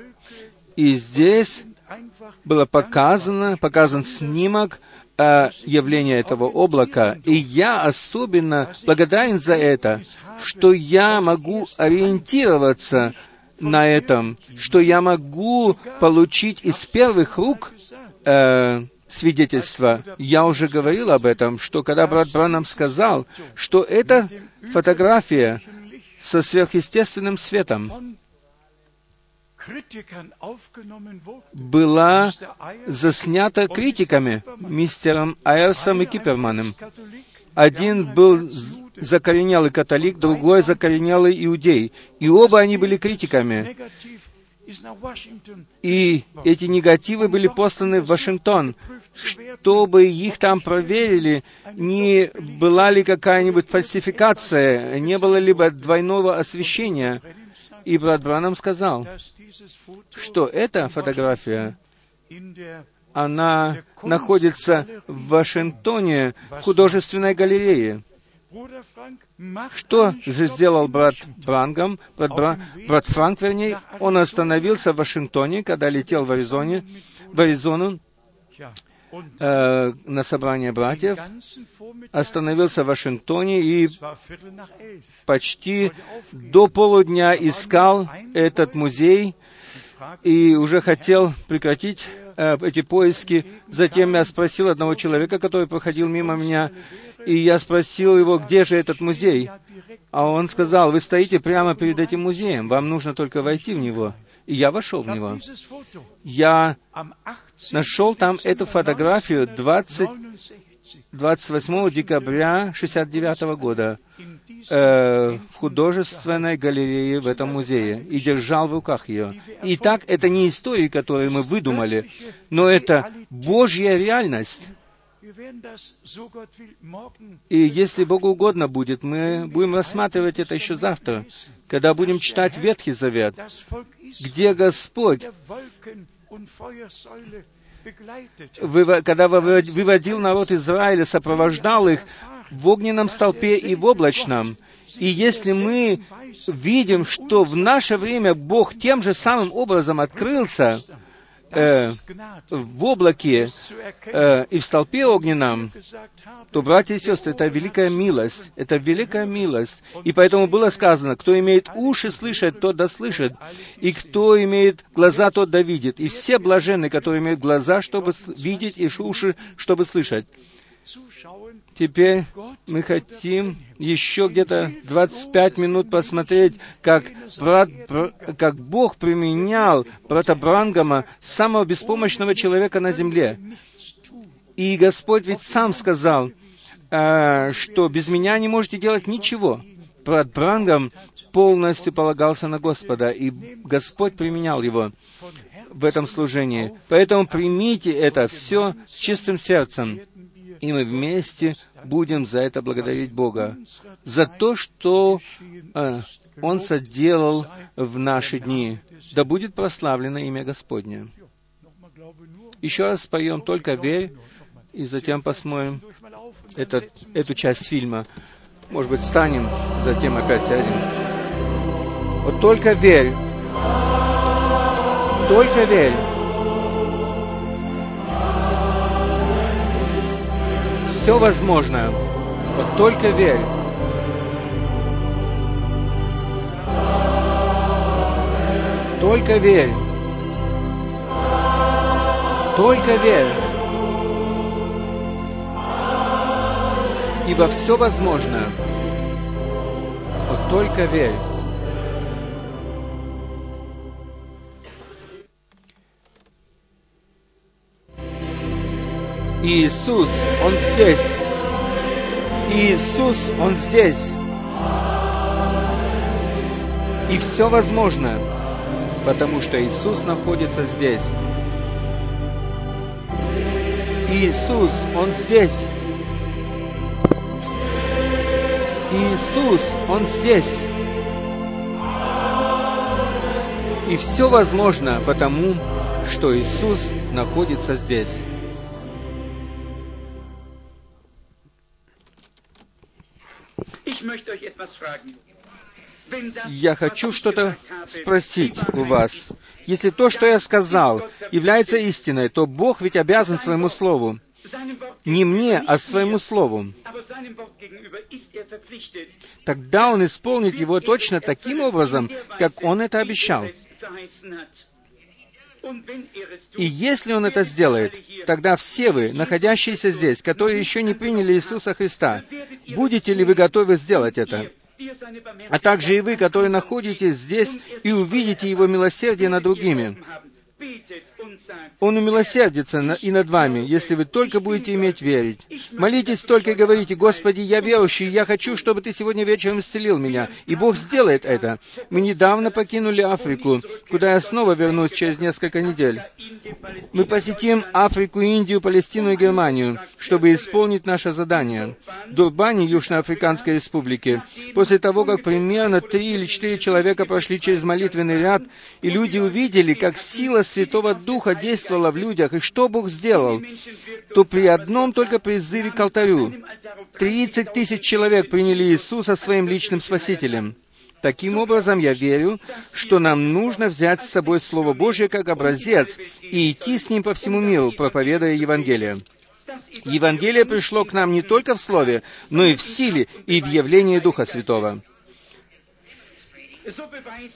Speaker 1: И здесь было показано, показан снимок э, явления этого облака. И я особенно благодарен за это, что я могу ориентироваться на этом, что я могу получить из первых рук э, свидетельства. Я уже говорил об этом, что когда брат Бранам сказал, что эта фотография со сверхъестественным светом была заснята критиками, мистером Айерсом и Киперманом. Один был закоренелый католик, другой закоренелый иудей. И оба они были критиками. И эти негативы были посланы в Вашингтон, чтобы их там проверили, не была ли какая-нибудь фальсификация, не было ли двойного освещения. И брат Бранам сказал, что эта фотография, она находится в Вашингтоне, в художественной галерее. Что же сделал брат Брангам, брат, Бра, брат Франк, вернее, он остановился в Вашингтоне, когда летел в, Аризоне, в Аризону э, на собрание братьев, остановился в Вашингтоне и почти до полудня искал этот музей и уже хотел прекратить э, эти поиски. Затем я спросил одного человека, который проходил мимо меня, и я спросил его, где же этот музей. А он сказал, вы стоите прямо перед этим музеем, вам нужно только войти в него. И я вошел в него. Я нашел там эту фотографию 20, 28 декабря 1969 года э, в художественной галерее в этом музее и держал в руках ее. Итак, это не истории, которые мы выдумали, но это Божья реальность. И если Богу угодно будет, мы будем рассматривать это еще завтра, когда будем читать Ветхий Завет, где Господь когда выводил народ Израиля, сопровождал их в огненном столпе и в облачном. И если мы видим, что в наше время Бог тем же самым образом открылся, э, в облаке э, и в столпе огненном, то, братья и сестры, это великая милость. Это великая милость. И поэтому было сказано, кто имеет уши слышать, тот да слышит. И кто имеет глаза, тот да видит. И все блаженны, которые имеют глаза, чтобы видеть, и уши, чтобы слышать. Теперь мы хотим еще где-то 25 минут посмотреть, как, брат, как Бог применял брата Брангама, самого беспомощного человека на земле. И Господь ведь сам сказал, э, что без меня не можете делать ничего. Брат Брангам полностью полагался на Господа, и Господь применял его. в этом служении. Поэтому примите это все с чистым сердцем, и мы вместе будем за это благодарить Бога, за то, что э, Он соделал в наши дни. Да будет прославлено имя Господне. Еще раз споем «Только верь», и затем посмотрим это, эту часть фильма. Может быть, встанем, затем опять сядем. Вот только верь. Только верь. Все возможно. Вот только верь. Только верь. Только верь. Ибо все возможно. Вот только верь. Иисус, Он здесь. Иисус, Он здесь. И все возможно, потому что Иисус находится здесь. Иисус, Он здесь. Иисус, Он здесь. И все возможно, потому что Иисус находится здесь. Я хочу что-то спросить у вас. Если то, что я сказал, является истиной, то Бог ведь обязан своему слову. Не мне, а своему слову. Тогда Он исполнит его точно таким образом, как Он это обещал. И если Он это сделает, тогда все вы, находящиеся здесь, которые еще не приняли Иисуса Христа, будете ли вы готовы сделать это? А также и вы, которые находитесь здесь и увидите Его милосердие над другими. Он умилосердится и над вами, если вы только будете иметь верить. Молитесь только и говорите, «Господи, я верующий, я хочу, чтобы Ты сегодня вечером исцелил меня». И Бог сделает это. Мы недавно покинули Африку, куда я снова вернусь через несколько недель. Мы посетим Африку, Индию, Палестину и Германию, чтобы исполнить наше задание. В Дурбане, Южноафриканской Республики, после того, как примерно три или четыре человека прошли через молитвенный ряд, и люди увидели, как сила Святого Духа действовала в людях, и что Бог сделал, то при одном только призыве к алтарю 30 тысяч человек приняли Иисуса своим личным Спасителем. Таким образом, я верю, что нам нужно взять с собой Слово Божье как образец и идти с ним по всему миру, проповедуя Евангелие. Евангелие пришло к нам не только в Слове, но и в силе и в явлении Духа Святого.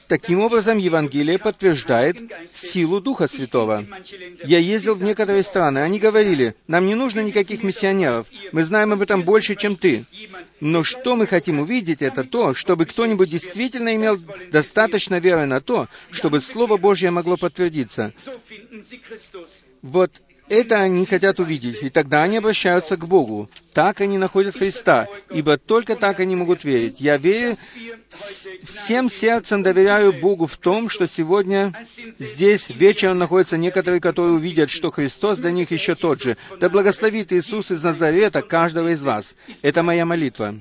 Speaker 1: Таким образом, Евангелие подтверждает силу Духа Святого. Я ездил в некоторые страны, они говорили, нам не нужно никаких миссионеров, мы знаем об этом больше, чем ты. Но что мы хотим увидеть, это то, чтобы кто-нибудь действительно имел достаточно веры на то, чтобы Слово Божье могло подтвердиться. Вот это они хотят увидеть, и тогда они обращаются к Богу. Так они находят Христа, ибо только так они могут верить. Я верю, всем сердцем доверяю Богу в том, что сегодня здесь вечером находятся некоторые, которые увидят, что Христос для них еще тот же. Да благословит Иисус из Назарета каждого из вас. Это моя молитва.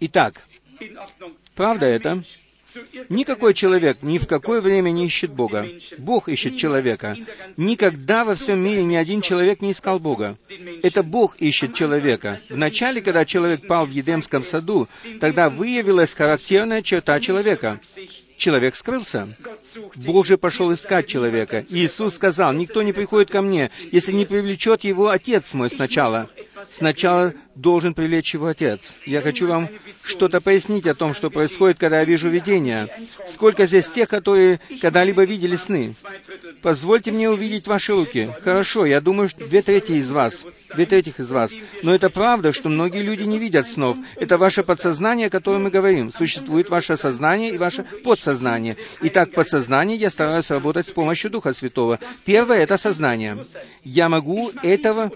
Speaker 1: Итак, правда это? Никакой человек ни в какое время не ищет Бога. Бог ищет человека. Никогда во всем мире ни один человек не искал Бога. Это Бог ищет человека. Вначале, когда человек пал в Едемском саду, тогда выявилась характерная черта человека. Человек скрылся. Бог же пошел искать человека. Иисус сказал, «Никто не приходит ко мне, если не привлечет его Отец мой сначала». Сначала должен привлечь его отец. Я хочу вам что-то пояснить о том, что происходит, когда я вижу видения. Сколько здесь тех, которые когда-либо видели сны? Позвольте мне увидеть ваши руки. Хорошо, я думаю, что две трети из вас, две трети из вас. Но это правда, что многие люди не видят снов. Это ваше подсознание, о котором мы говорим. Существует ваше сознание и ваше подсознание. Итак, в подсознании я стараюсь работать с помощью Духа Святого. Первое — это сознание. Я могу этого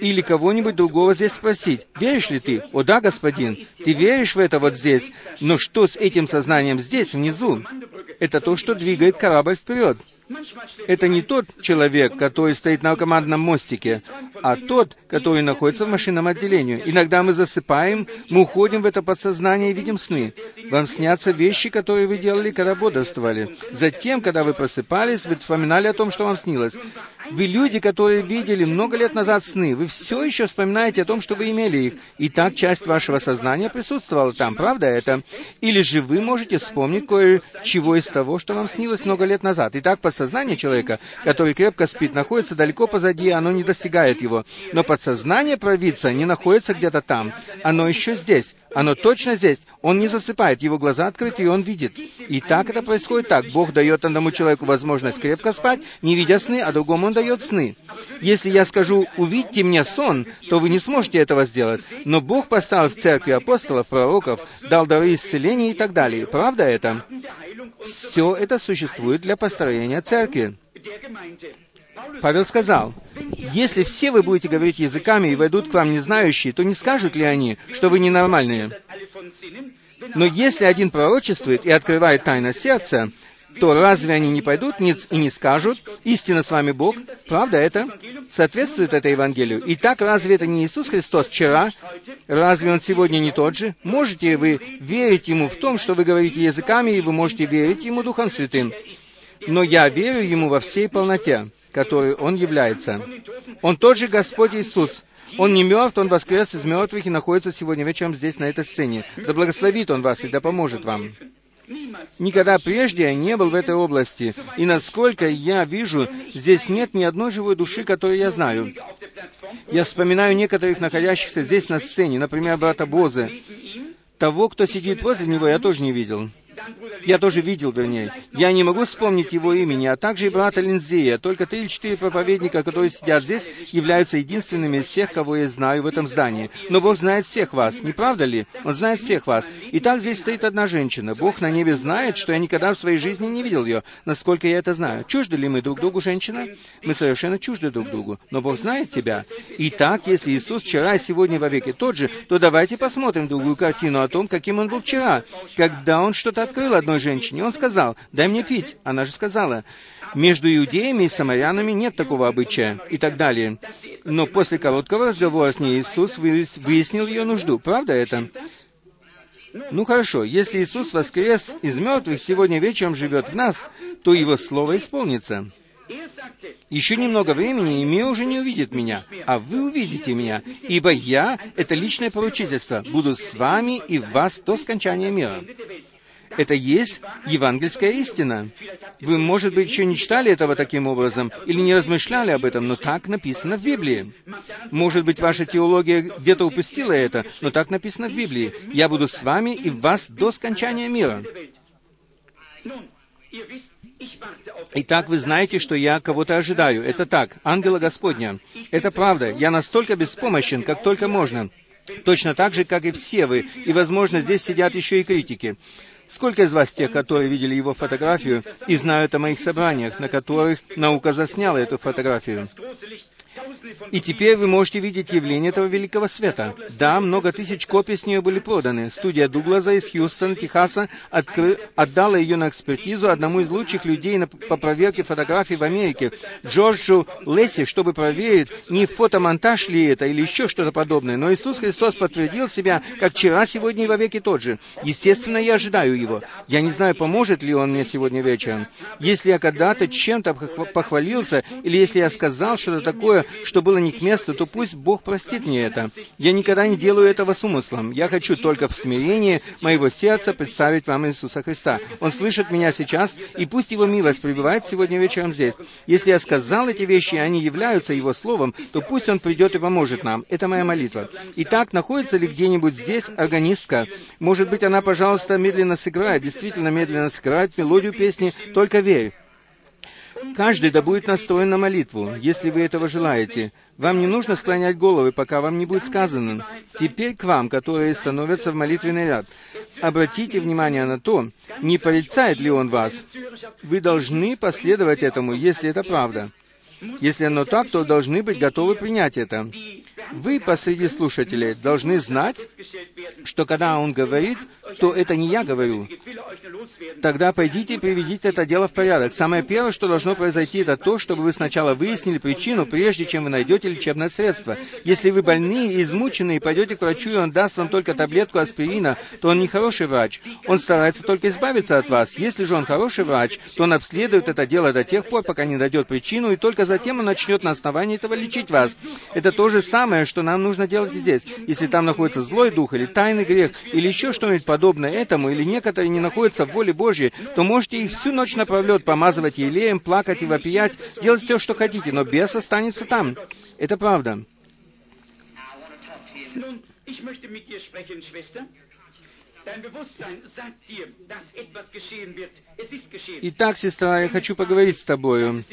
Speaker 1: или кого-нибудь другого здесь спросить, веришь ли ты? О да, господин, ты веришь в это вот здесь. Но что с этим сознанием здесь, внизу? Это то, что двигает корабль вперед. Это не тот человек, который стоит на командном мостике, а тот, который находится в машинном отделении. Иногда мы засыпаем, мы уходим в это подсознание и видим сны. Вам снятся вещи, которые вы делали, когда бодрствовали. Затем, когда вы просыпались, вы вспоминали о том, что вам снилось. Вы люди, которые видели много лет назад сны. Вы все еще вспоминаете о том, что вы имели их. И так часть вашего сознания присутствовала там. Правда это? Или же вы можете вспомнить кое-чего из того, что вам снилось много лет назад. Итак, подсознание человека, который крепко спит, находится далеко позади, оно не достигает его. Но подсознание провидца не находится где-то там. Оно еще здесь. Оно точно здесь. Он не засыпает, его глаза открыты, и он видит. И так это происходит так. Бог дает одному человеку возможность крепко спать, не видя сны, а другому он дает сны. Если я скажу «увидьте мне сон», то вы не сможете этого сделать. Но Бог поставил в церкви апостолов, пророков, дал дары исцеления и так далее. Правда это? Все это существует для построения церкви. Павел сказал, «Если все вы будете говорить языками и войдут к вам незнающие, то не скажут ли они, что вы ненормальные? Но если один пророчествует и открывает тайна сердца, то разве они не пойдут и не скажут, истинно с вами Бог? Правда это? Соответствует это Евангелию? Итак, разве это не Иисус Христос вчера? Разве Он сегодня не тот же? Можете вы верить Ему в том, что вы говорите языками, и вы можете верить Ему Духом Святым? Но я верю Ему во всей полноте который Он является. Он тот же Господь Иисус. Он не мертв, Он воскрес из мертвых и находится сегодня вечером здесь, на этой сцене. Да благословит Он вас и да поможет вам. Никогда прежде я не был в этой области, и насколько я вижу, здесь нет ни одной живой души, которую я знаю. Я вспоминаю некоторых находящихся здесь на сцене, например, брата Бозы. Того, кто сидит возле него, я тоже не видел. Я тоже видел, вернее. Я не могу вспомнить его имени, а также и брата Линдзея. Только три или четыре проповедника, которые сидят здесь, являются единственными из всех, кого я знаю в этом здании. Но Бог знает всех вас, не правда ли? Он знает всех вас. И так здесь стоит одна женщина. Бог на небе знает, что я никогда в своей жизни не видел ее, насколько я это знаю. Чужды ли мы друг другу, женщина? Мы совершенно чужды друг другу. Но Бог знает тебя. И так, если Иисус вчера и сегодня вовеки тот же, то давайте посмотрим другую картину о том, каким Он был вчера, когда Он что-то открыл одной женщине. Он сказал, дай мне пить. Она же сказала, между иудеями и самарянами нет такого обычая и так далее. Но после короткого разговора с ней Иисус выяснил ее нужду. Правда это? Ну хорошо, если Иисус воскрес из мертвых сегодня вечером живет в нас, то Его Слово исполнится. Еще немного времени, и мир уже не увидит меня, а вы увидите меня, ибо я — это личное поручительство, буду с вами и в вас до скончания мира. Это есть евангельская истина. Вы, может быть, еще не читали этого таким образом или не размышляли об этом, но так написано в Библии. Может быть, ваша теология где-то упустила это, но так написано в Библии. «Я буду с вами и в вас до скончания мира». Итак, вы знаете, что я кого-то ожидаю. Это так, ангела Господня. Это правда. Я настолько беспомощен, как только можно. Точно так же, как и все вы. И, возможно, здесь сидят еще и критики. Сколько из вас тех, которые видели его фотографию и знают о моих собраниях, на которых наука засняла эту фотографию? И теперь вы можете видеть явление этого великого света. Да, много тысяч копий с нее были проданы. Студия Дуглаза из Хьюстона, Техаса, откры... отдала ее на экспертизу одному из лучших людей на... по проверке фотографий в Америке, Джорджу Лесси, чтобы проверить, не фотомонтаж ли это или еще что-то подобное. Но Иисус Христос подтвердил себя, как вчера, сегодня и вовеки тот же. Естественно, я ожидаю Его. Я не знаю, поможет ли Он мне сегодня вечером. Если я когда-то чем-то похвалился, или если я сказал что-то такое, что было не к месту, то пусть Бог простит мне это. Я никогда не делаю этого с умыслом. Я хочу только в смирении моего сердца представить вам Иисуса Христа. Он слышит меня сейчас, и пусть Его милость пребывает сегодня вечером здесь. Если я сказал эти вещи, и они являются Его Словом, то пусть Он придет и поможет нам. Это моя молитва. Итак, находится ли где-нибудь здесь органистка? Может быть, она, пожалуйста, медленно сыграет, действительно медленно сыграет мелодию песни «Только верь». Каждый да будет настроен на молитву, если вы этого желаете. Вам не нужно склонять головы, пока вам не будет сказано. Теперь к вам, которые становятся в молитвенный ряд. Обратите внимание на то, не порицает ли он вас. Вы должны последовать этому, если это правда. Если оно так, то должны быть готовы принять это. Вы, посреди слушателей, должны знать, что когда он говорит, то это не я говорю. тогда пойдите и приведите это дело в порядок. Самое первое, что должно произойти, это то, чтобы вы сначала выяснили причину, прежде чем вы найдете лечебное средство. Если вы больны и измучены, и пойдете к врачу, и он даст вам только таблетку аспирина, то он не хороший врач. Он старается только избавиться от вас. Если же он хороший врач, то он обследует это дело до тех пор, пока не найдет причину, и только затем он начнет на основании этого лечить вас. Это то же самое, что нам нужно делать здесь. Если там находится злой дух, или тайный грех, или еще что-нибудь подобное этому, или некоторые не находятся в воле Божьей, то можете их всю ночь напролет помазывать елеем, плакать и вопиять, делать все, что хотите, но бес останется там. Это правда.
Speaker 5: Dein Bewusstsein sagt dir, dass etwas geschehen wird.
Speaker 1: Итак, сестра, я хочу поговорить с тобою.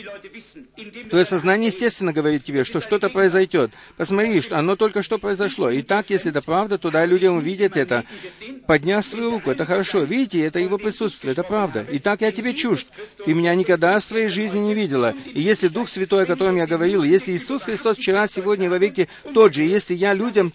Speaker 1: Твое сознание, естественно, говорит тебе, что что-то произойдет. Посмотри, что оно только что произошло. Итак, если это правда, то дай людям увидеть это, подняв свою руку. Это хорошо. Видите, это его присутствие, это правда. Итак, я тебе чужд. Ты меня никогда в своей жизни не видела. И если Дух Святой, о котором я говорил, если Иисус Христос вчера, сегодня и вовеки тот же, если я людям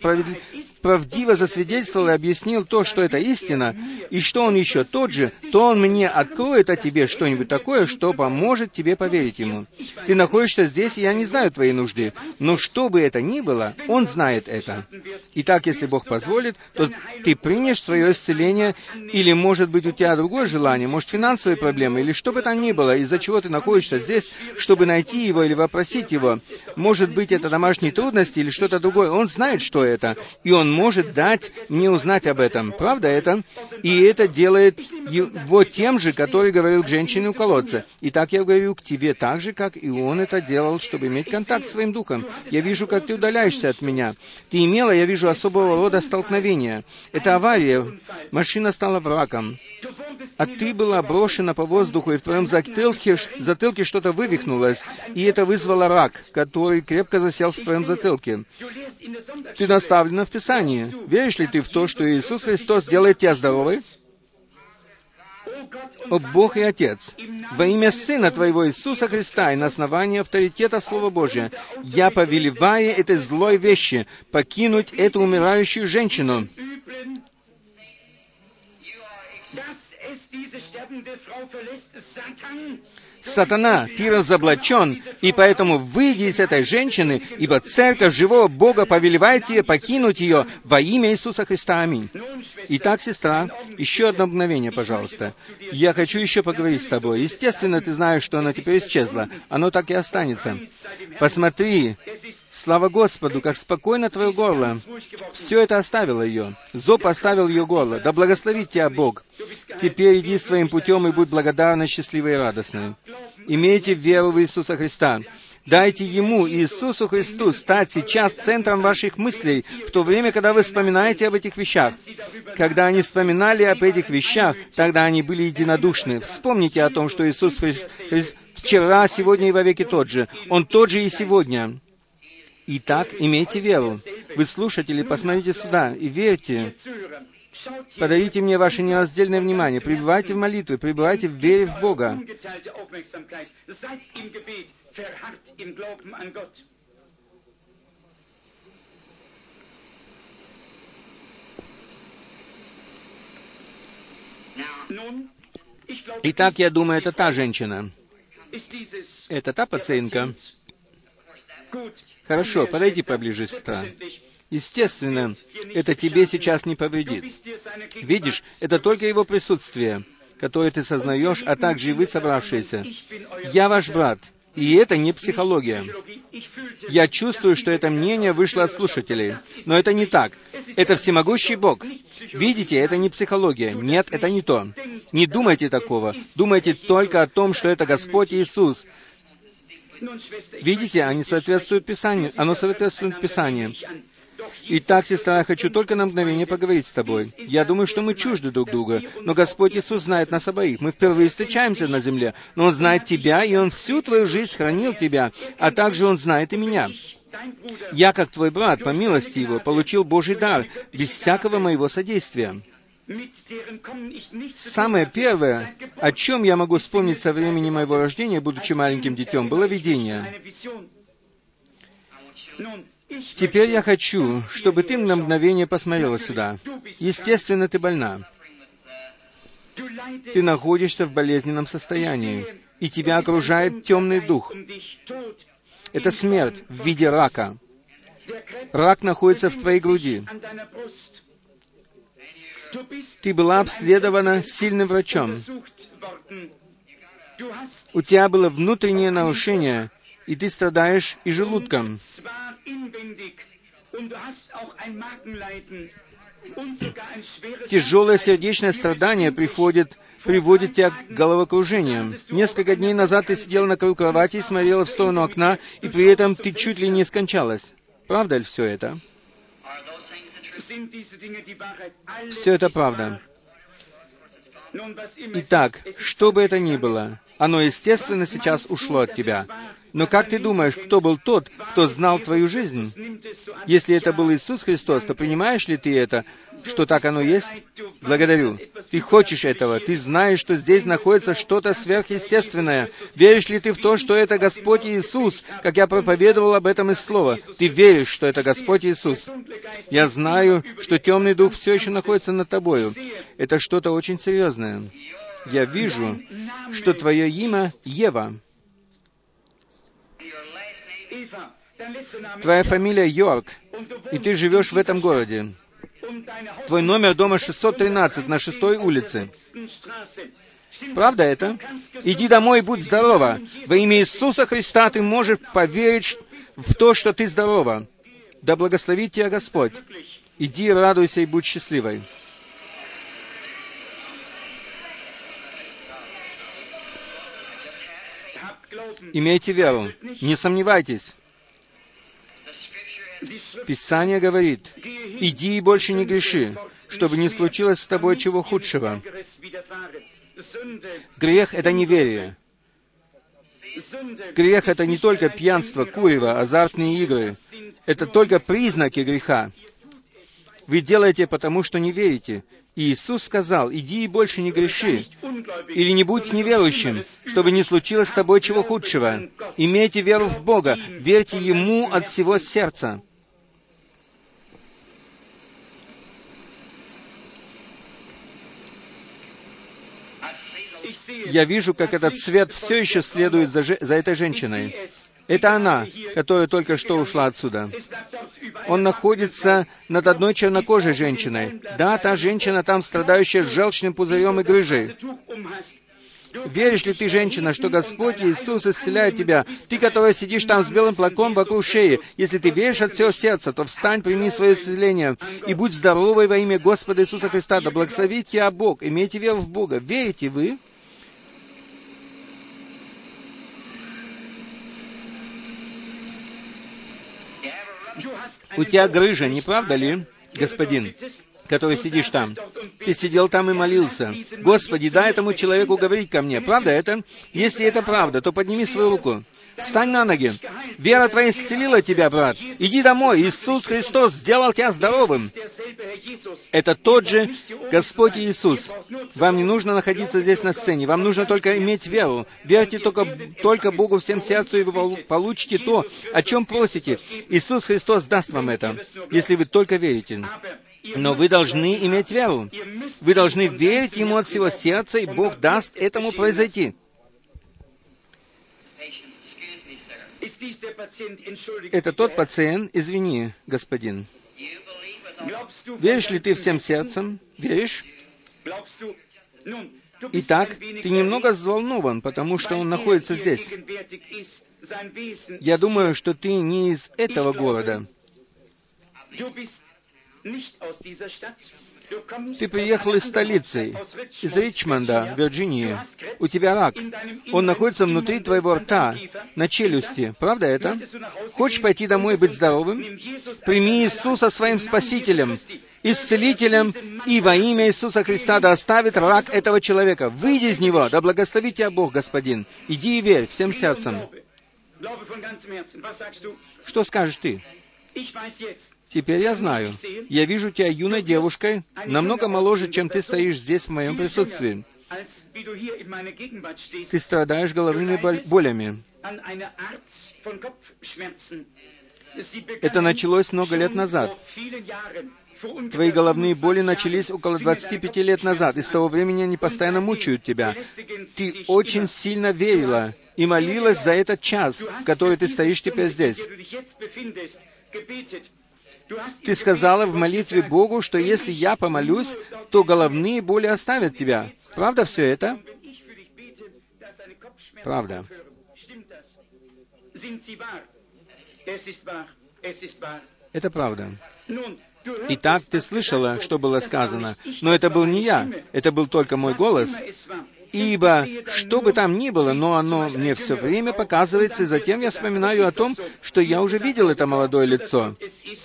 Speaker 1: правдиво засвидетельствовал и объяснил то, что это истина, и что Он еще тот же, то Он мне откроет о тебе что-нибудь такое, что поможет тебе поверить Ему. Ты находишься здесь, и я не знаю твоей нужды, но что бы это ни было, Он знает это. Итак, если Бог позволит, то ты примешь свое исцеление, или, может быть, у тебя другое желание, может, финансовые проблемы, или что бы там ни было, из-за чего ты находишься здесь, чтобы найти Его или вопросить Его. Может быть, это домашние трудности или что-то другое. Он знает, что это, и Он может дать мне узнать об этом. Правда это? И это делает его тем же, который говорил к женщине у колодца. И так я говорю к тебе так же, как и он это делал, чтобы иметь контакт с своим духом. Я вижу, как ты удаляешься от меня. Ты имела, я вижу, особого рода столкновения. Это авария. Машина стала врагом. А ты была брошена по воздуху, и в твоем затылке, затылке что-то вывихнулось, и это вызвало рак, который крепко засел в твоем затылке. Ты наставлена в Писании. Веришь ли ты в то, что Иисус Христос делает тебя здоровой? О Бог и Отец, во имя Сына Твоего Иисуса Христа и на основании авторитета Слова Божия, я повелеваю этой злой вещи покинуть эту умирающую женщину. Сатана, ты разоблачен, и поэтому выйди из этой женщины, ибо церковь живого Бога повелевает тебе покинуть ее во имя Иисуса Христа. Аминь. Итак, сестра, еще одно мгновение, пожалуйста. Я хочу еще поговорить с тобой. Естественно, ты знаешь, что она теперь исчезла. Оно так и останется. Посмотри, слава Господу, как спокойно твое горло. Все это оставило ее. Зоб оставил ее горло. Да благословит тебя Бог. Теперь иди своим путем и будь благодарна, счастливой и радостной. Имейте веру в Иисуса Христа. Дайте Ему, Иисусу Христу, стать сейчас центром ваших мыслей, в то время, когда вы вспоминаете об этих вещах. Когда они вспоминали об этих вещах, тогда они были единодушны. Вспомните о том, что Иисус Христ вчера, сегодня и вовеки тот же. Он тот же и сегодня. Итак, имейте веру. Вы слушатели, посмотрите сюда и верьте. Подарите мне ваше нераздельное внимание. Пребывайте в молитве, пребывайте в вере в Бога. Итак, я думаю, это та женщина. Это та пациентка. Хорошо, подойди поближе, сестра. Естественно, это тебе сейчас не повредит. Видишь, это только его присутствие, которое ты сознаешь, а также и вы, собравшиеся. Я ваш брат, и это не психология. Я чувствую, что это мнение вышло от слушателей. Но это не так. Это всемогущий Бог. Видите, это не психология. Нет, это не то. Не думайте такого. Думайте только о том, что это Господь Иисус. Видите, они соответствуют Писанию. Оно соответствует Писанию. Итак, сестра, я хочу только на мгновение поговорить с тобой. Я думаю, что мы чужды друг друга, но Господь Иисус знает нас обоих. Мы впервые встречаемся на земле, но Он знает тебя, и Он всю твою жизнь хранил тебя, а также Он знает и меня. Я, как твой брат, по милости Его, получил Божий дар, без всякого моего содействия. Самое первое, о чем я могу вспомнить со времени моего рождения, будучи маленьким детем, было видение. Теперь я хочу, чтобы ты на мгновение посмотрела сюда. Естественно, ты больна. ты находишься в болезненном состоянии, и тебя окружает темный дух. Это смерть в виде рака. Рак находится в твоей груди. Ты была обследована сильным врачом. У тебя было внутреннее нарушение, и ты страдаешь и желудком. Тяжелое сердечное страдание приходит, приводит тебя к головокружениям. Несколько дней назад ты сидела на краю кровати смотрела в сторону окна, и при этом ты чуть ли не скончалась. Правда ли все это? Все это правда. Итак, что бы это ни было, оно, естественно, сейчас ушло от тебя. Но как ты думаешь, кто был тот, кто знал твою жизнь? Если это был Иисус Христос, то принимаешь ли ты это, что так оно есть? Благодарю. Ты хочешь этого. Ты знаешь, что здесь находится что-то сверхъестественное. Веришь ли ты в то, что это Господь Иисус, как я проповедовал об этом из Слова? Ты веришь, что это Господь Иисус. Я знаю, что темный дух все еще находится над тобою. Это что-то очень серьезное. Я вижу, что твое имя Ева. Твоя фамилия Йорк, и ты живешь в этом городе. Твой номер дома 613 на шестой улице. Правда это? Иди домой и будь здорова. Во имя Иисуса Христа ты можешь поверить в то, что ты здорова. Да благословит тебя Господь. Иди, радуйся и будь счастливой. Имейте веру. Не сомневайтесь. Писание говорит, «Иди и больше не греши, чтобы не случилось с тобой чего худшего». Грех — это неверие. Грех — это не только пьянство, курево, азартные игры. Это только признаки греха. Вы делаете потому, что не верите. Иисус сказал, «Иди и больше не греши, или не будь неверующим, чтобы не случилось с тобой чего худшего. Имейте веру в Бога, верьте Ему от всего сердца». Я вижу, как этот свет все еще следует за, же, за этой женщиной. Это она, которая только что ушла отсюда. Он находится над одной чернокожей женщиной. Да, та женщина там, страдающая желчным пузырем и грыжей. Веришь ли ты, женщина, что Господь Иисус исцеляет тебя? Ты, которая сидишь там с белым плаком вокруг шеи. Если ты веришь от всего сердца, то встань, прими свое исцеление и будь здоровой во имя Господа Иисуса Христа. Да благословит тебя Бог. Имейте веру в Бога. Верите вы? У тебя грыжа, не правда ли, господин, который сидишь там? Ты сидел там и молился. Господи, дай этому человеку говорить ко мне. Правда это? Если это правда, то подними свою руку. Встань на ноги. Вера твоя исцелила тебя, брат. Иди домой. Иисус Христос сделал тебя здоровым. Это тот же Господь Иисус. Вам не нужно находиться здесь на сцене. Вам нужно только иметь веру. Верьте только, только Богу всем сердцу, и вы получите то, о чем просите. Иисус Христос даст вам это, если вы только верите. Но вы должны иметь веру. Вы должны верить Ему от всего сердца, и Бог даст этому произойти. Это тот пациент, извини, господин. Веришь ли ты всем сердцем? Веришь? Итак, ты немного взволнован, потому что он находится здесь. Я думаю, что ты не из этого города. Ты приехал из столицы, из Ричмонда, Вирджинии. У тебя рак. Он находится внутри твоего рта, на челюсти. Правда это? Хочешь пойти домой и быть здоровым? Прими Иисуса своим Спасителем, Исцелителем, и во имя Иисуса Христа да оставит рак этого человека. Выйди из него, да благословит тебя Бог, Господин. Иди и верь всем сердцем. Что скажешь ты? Теперь я знаю. Я вижу тебя юной девушкой, намного моложе, чем ты стоишь здесь в моем присутствии. Ты страдаешь головными болями. Это началось много лет назад. Твои головные боли начались около 25 лет назад, и с того времени они постоянно мучают тебя. Ты очень сильно верила и молилась за этот час, в который ты стоишь теперь здесь. Ты сказала в молитве Богу, что если я помолюсь, то головные боли оставят тебя. Правда все это? Правда. Это правда. Итак, ты слышала, что было сказано, но это был не я, это был только мой голос. Ибо, что бы там ни было, но оно мне все время показывается, и затем я вспоминаю о том, что я уже видел это молодое лицо,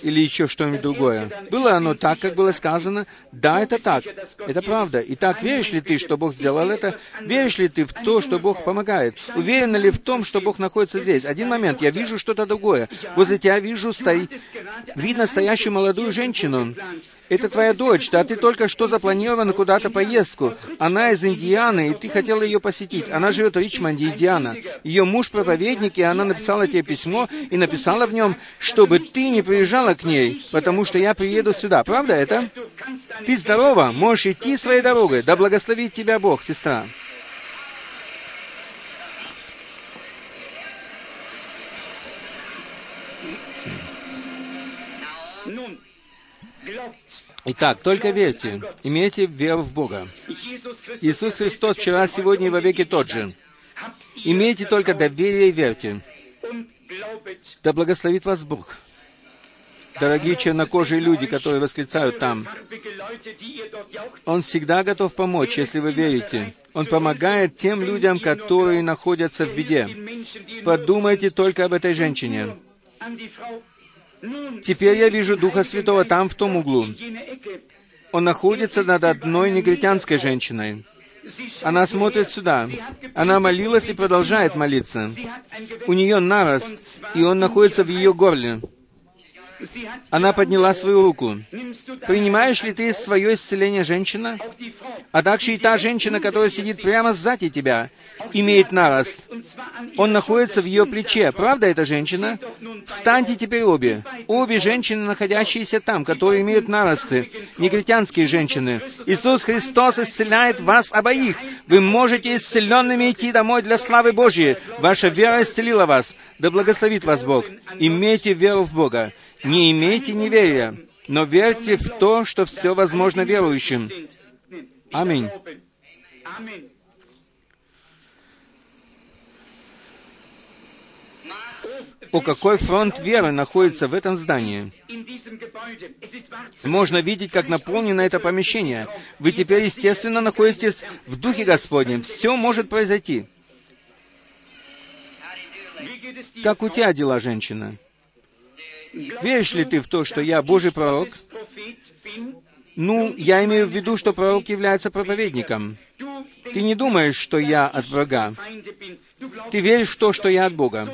Speaker 1: или еще что-нибудь другое. Было оно так, как было сказано? Да, это так. Это правда. Итак, веришь ли ты, что Бог сделал это? Веришь ли ты в то, что Бог помогает? Уверена ли в том, что Бог находится здесь? Один момент, я вижу что-то другое. Возле тебя вижу, сто... видно стоящую молодую женщину. Это твоя дочь, да ты только что запланирована куда-то поездку. Она из Индианы, ты хотела ее посетить. Она живет в Ричмонде, Индиана. Ее муж проповедник, и она написала тебе письмо и написала в нем, чтобы ты не приезжала к ней, потому что я приеду сюда. Правда это? Ты здорова, можешь идти своей дорогой. Да благословит тебя Бог, сестра. Итак, только верьте, имейте веру в Бога. Иисус Христос вчера, сегодня и во веки тот же. Имейте только доверие и верьте. Да благословит вас Бог. Дорогие чернокожие люди, которые восклицают там, Он всегда готов помочь, если вы верите. Он помогает тем людям, которые находятся в беде. Подумайте только об этой женщине. Теперь я вижу Духа Святого там, в том углу. Он находится над одной негритянской женщиной. Она смотрит сюда. Она молилась и продолжает молиться. У нее нарост, и он находится в ее горле. Она подняла свою руку. Принимаешь ли ты свое исцеление, женщина? А также и та женщина, которая сидит прямо сзади тебя, имеет нарост. Он находится в ее плече. Правда эта женщина? Встаньте теперь обе. Обе женщины, находящиеся там, которые имеют наросты. Негритянские женщины. Иисус Христос исцеляет вас обоих. Вы можете исцеленными идти домой для славы Божьей. Ваша вера исцелила вас. Да благословит вас Бог. Имейте веру в Бога. Не имейте неверия, но верьте в то, что все возможно верующим. Аминь. О, какой фронт веры находится в этом здании. Можно видеть, как наполнено это помещение. Вы теперь, естественно, находитесь в Духе Господнем. Все может произойти. Как у тебя дела, женщина? Веришь ли ты в то, что я Божий пророк? Ну, я имею в виду, что пророк является проповедником. Ты не думаешь, что я от врага. Ты веришь в то, что я от Бога.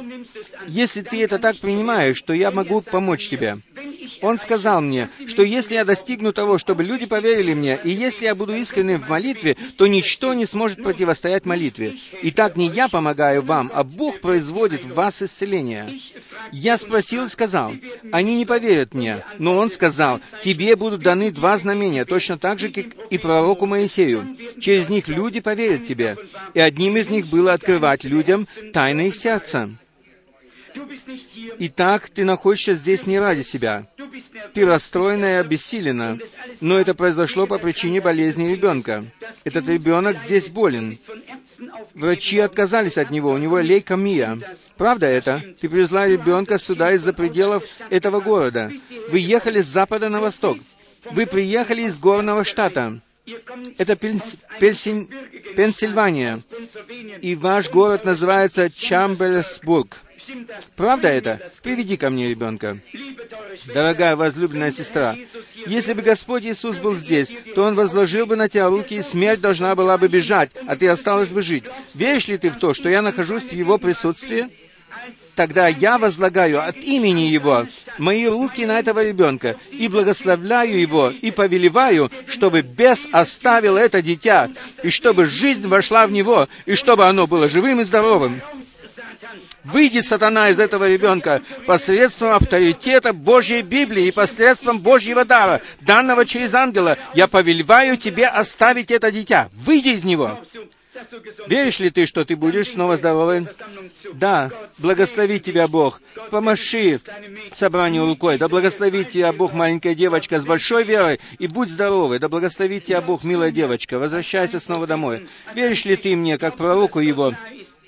Speaker 1: Если ты это так принимаешь, то я могу помочь тебе. Он сказал мне, что если я достигну того, чтобы люди поверили мне, и если я буду искренним в молитве, то ничто не сможет противостоять молитве. И так не я помогаю вам, а Бог производит в вас исцеление. Я спросил и сказал, они не поверят мне. Но он сказал, тебе будут даны два знамения, точно так же, как и пророку Моисею. Через них люди поверят тебе. И одним из них было открывать людям тайны их сердца. Итак, ты находишься здесь не ради себя. Ты расстроена и обессилена. Но это произошло по причине болезни ребенка. Этот ребенок здесь болен. Врачи отказались от него, у него лейкомия. Правда это? Ты привезла ребенка сюда из-за пределов этого города. Вы ехали с запада на восток. Вы приехали из горного штата. Это Пенс... Пенсиль... Пенсильвания. И ваш город называется Чамберсбург. Правда это? Приведи ко мне ребенка. Дорогая возлюбленная сестра, если бы Господь Иисус был здесь, то Он возложил бы на тебя руки, и смерть должна была бы бежать, а ты осталась бы жить. Веришь ли ты в то, что я нахожусь в Его присутствии? Тогда я возлагаю от имени Его мои руки на этого ребенка и благословляю его и повелеваю, чтобы бес оставил это дитя, и чтобы жизнь вошла в него, и чтобы оно было живым и здоровым. Выйди, сатана, из этого ребенка посредством авторитета Божьей Библии и посредством Божьего дара, данного через ангела. Я повелеваю тебе оставить это дитя. Выйди из него. Веришь ли ты, что ты будешь снова здоровым? Да, благослови тебя Бог. Помаши собранию рукой. Да благословит тебя Бог, маленькая девочка, с большой верой, и будь здоровой. Да благословит тебя Бог, милая девочка. Возвращайся снова домой. Веришь ли ты мне, как пророку его,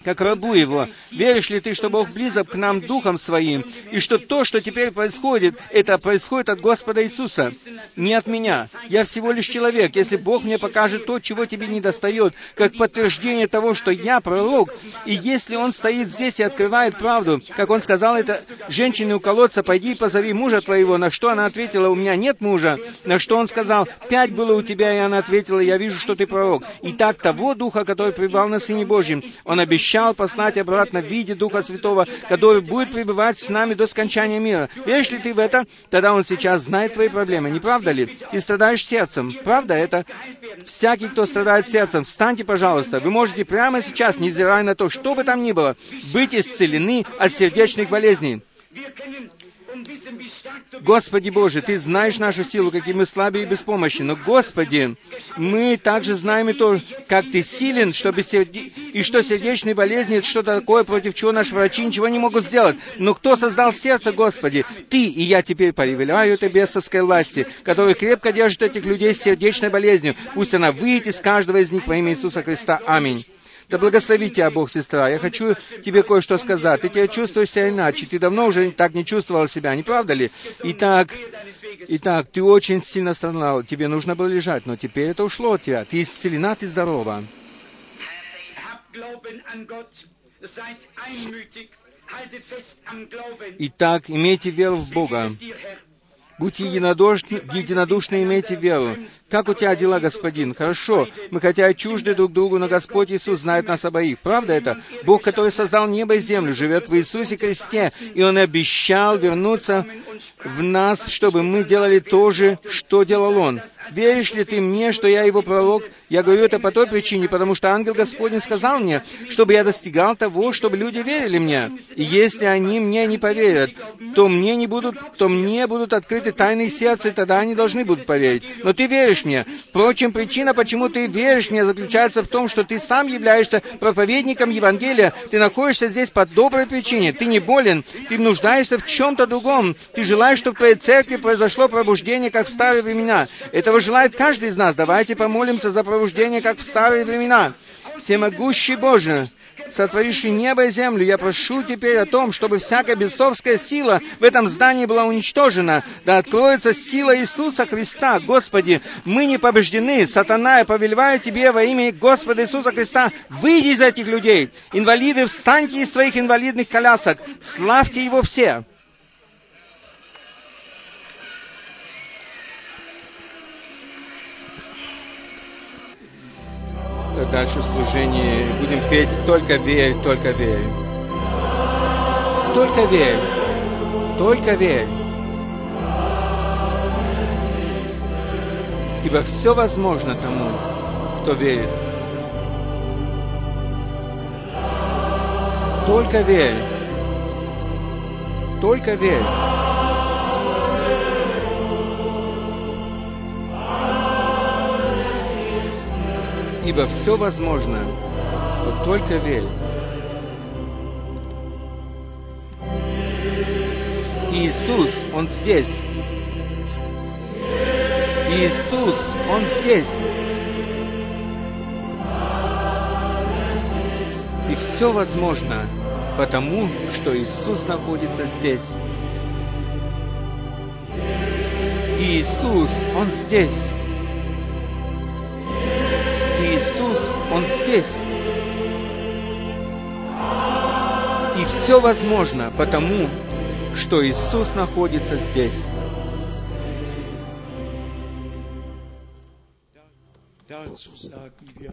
Speaker 1: как рабу его. Веришь ли ты, что Бог близок к нам Духом Своим, и что то, что теперь происходит, это происходит от Господа Иисуса, не от меня. Я всего лишь человек. Если Бог мне покажет то, чего тебе не достает, как подтверждение того, что я пророк, и если Он стоит здесь и открывает правду, как Он сказал это женщине у колодца, «Пойди и позови мужа твоего», на что она ответила, «У меня нет мужа», на что Он сказал, «Пять было у тебя», и она ответила, «Я вижу, что ты пророк». И так того Духа, который пребывал на Сыне Божьем, Он обещал обещал послать обратно в виде Духа Святого, который будет пребывать с нами до скончания мира. Веришь ли ты в это? Тогда Он сейчас знает твои проблемы, не правда ли? Ты страдаешь сердцем. Правда это? Всякий, кто страдает сердцем, встаньте, пожалуйста. Вы можете прямо сейчас, невзирая на то, что бы там ни было, быть исцелены от сердечных болезней. Господи Боже, Ты знаешь нашу силу, какие мы слабые и беспомощны. Но, Господи, мы также знаем и то, как Ты силен, чтобы серде... и что сердечные болезни — это что-то такое, против чего наши врачи ничего не могут сделать. Но кто создал сердце, Господи? Ты, и я теперь повелеваю этой бесовской власти, которая крепко держит этих людей с сердечной болезнью. Пусть она выйдет из каждого из них во имя Иисуса Христа. Аминь. Да благослови тебя, Бог, сестра. Я хочу тебе кое-что сказать. Ты тебя чувствуешь себя иначе. Ты давно уже так не чувствовал себя, не правда ли? Итак, итак, ты очень сильно страдал. Тебе нужно было лежать, но теперь это ушло от тебя. Ты исцелена, ты здорова. Итак, имейте веру в Бога. Будьте единодушны, единодушны, имейте веру. Как у тебя дела, господин? Хорошо. Мы хотя чужды друг другу, но Господь Иисус знает нас обоих. Правда это? Бог, который создал небо и землю, живет в Иисусе Христе, и Он обещал вернуться в нас, чтобы мы делали то же, что делал Он. Веришь ли ты мне, что я его пророк? Я говорю это по той причине, потому что ангел Господень сказал мне, чтобы я достигал того, чтобы люди верили мне. И если они мне не поверят, то мне не будут, то мне будут открыты тайны сердца, и тогда они должны будут поверить. Но ты веришь мне. Впрочем, причина, почему ты веришь мне, заключается в том, что ты сам являешься проповедником Евангелия. Ты находишься здесь по доброй причине. Ты не болен, ты нуждаешься в чем-то другом. Ты желаешь, чтобы в твоей церкви произошло пробуждение, как в старые времена. Этого желает каждый из нас. Давайте помолимся за пробуждение, как в старые времена. Всемогущий Боже, сотворивший небо и землю, я прошу теперь о том, чтобы всякая бесовская сила в этом здании была уничтожена. Да откроется сила Иисуса Христа. Господи, мы не побеждены. Сатана, я повелеваю Тебе во имя Господа Иисуса Христа, выйди из этих людей. Инвалиды, встаньте из своих инвалидных колясок. Славьте Его все. Дальше служение. Будем петь «Только верь, только верь». Только верь, только верь. Ибо все возможно тому, кто верит. Только верь. Только верь. Ибо все возможно, но только верь. Иисус, Он здесь. Иисус, Он здесь. И все возможно, потому что Иисус находится здесь. Иисус, Он здесь. Он здесь. И все возможно потому, что Иисус находится здесь.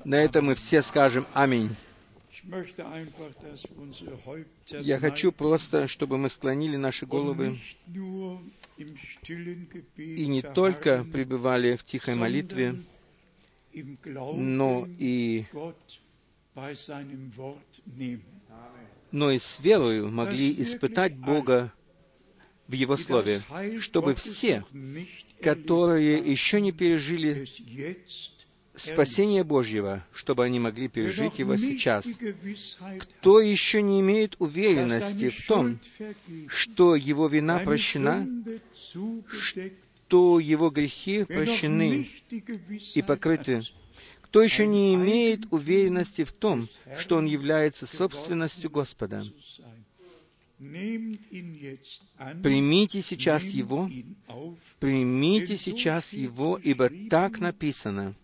Speaker 1: На это мы все скажем «Аминь». Я хочу просто, чтобы мы склонили наши головы и не только пребывали в тихой молитве, но и но и с верою могли испытать Бога в Его Слове, чтобы все, которые еще не пережили спасение Божьего, чтобы они могли пережить его сейчас. Кто еще не имеет уверенности в том, что его вина прощена, что его грехи прощены и покрыты, кто еще не имеет уверенности в том, что он является собственностью Господа, Примите сейчас Его, примите сейчас Его, ибо так написано.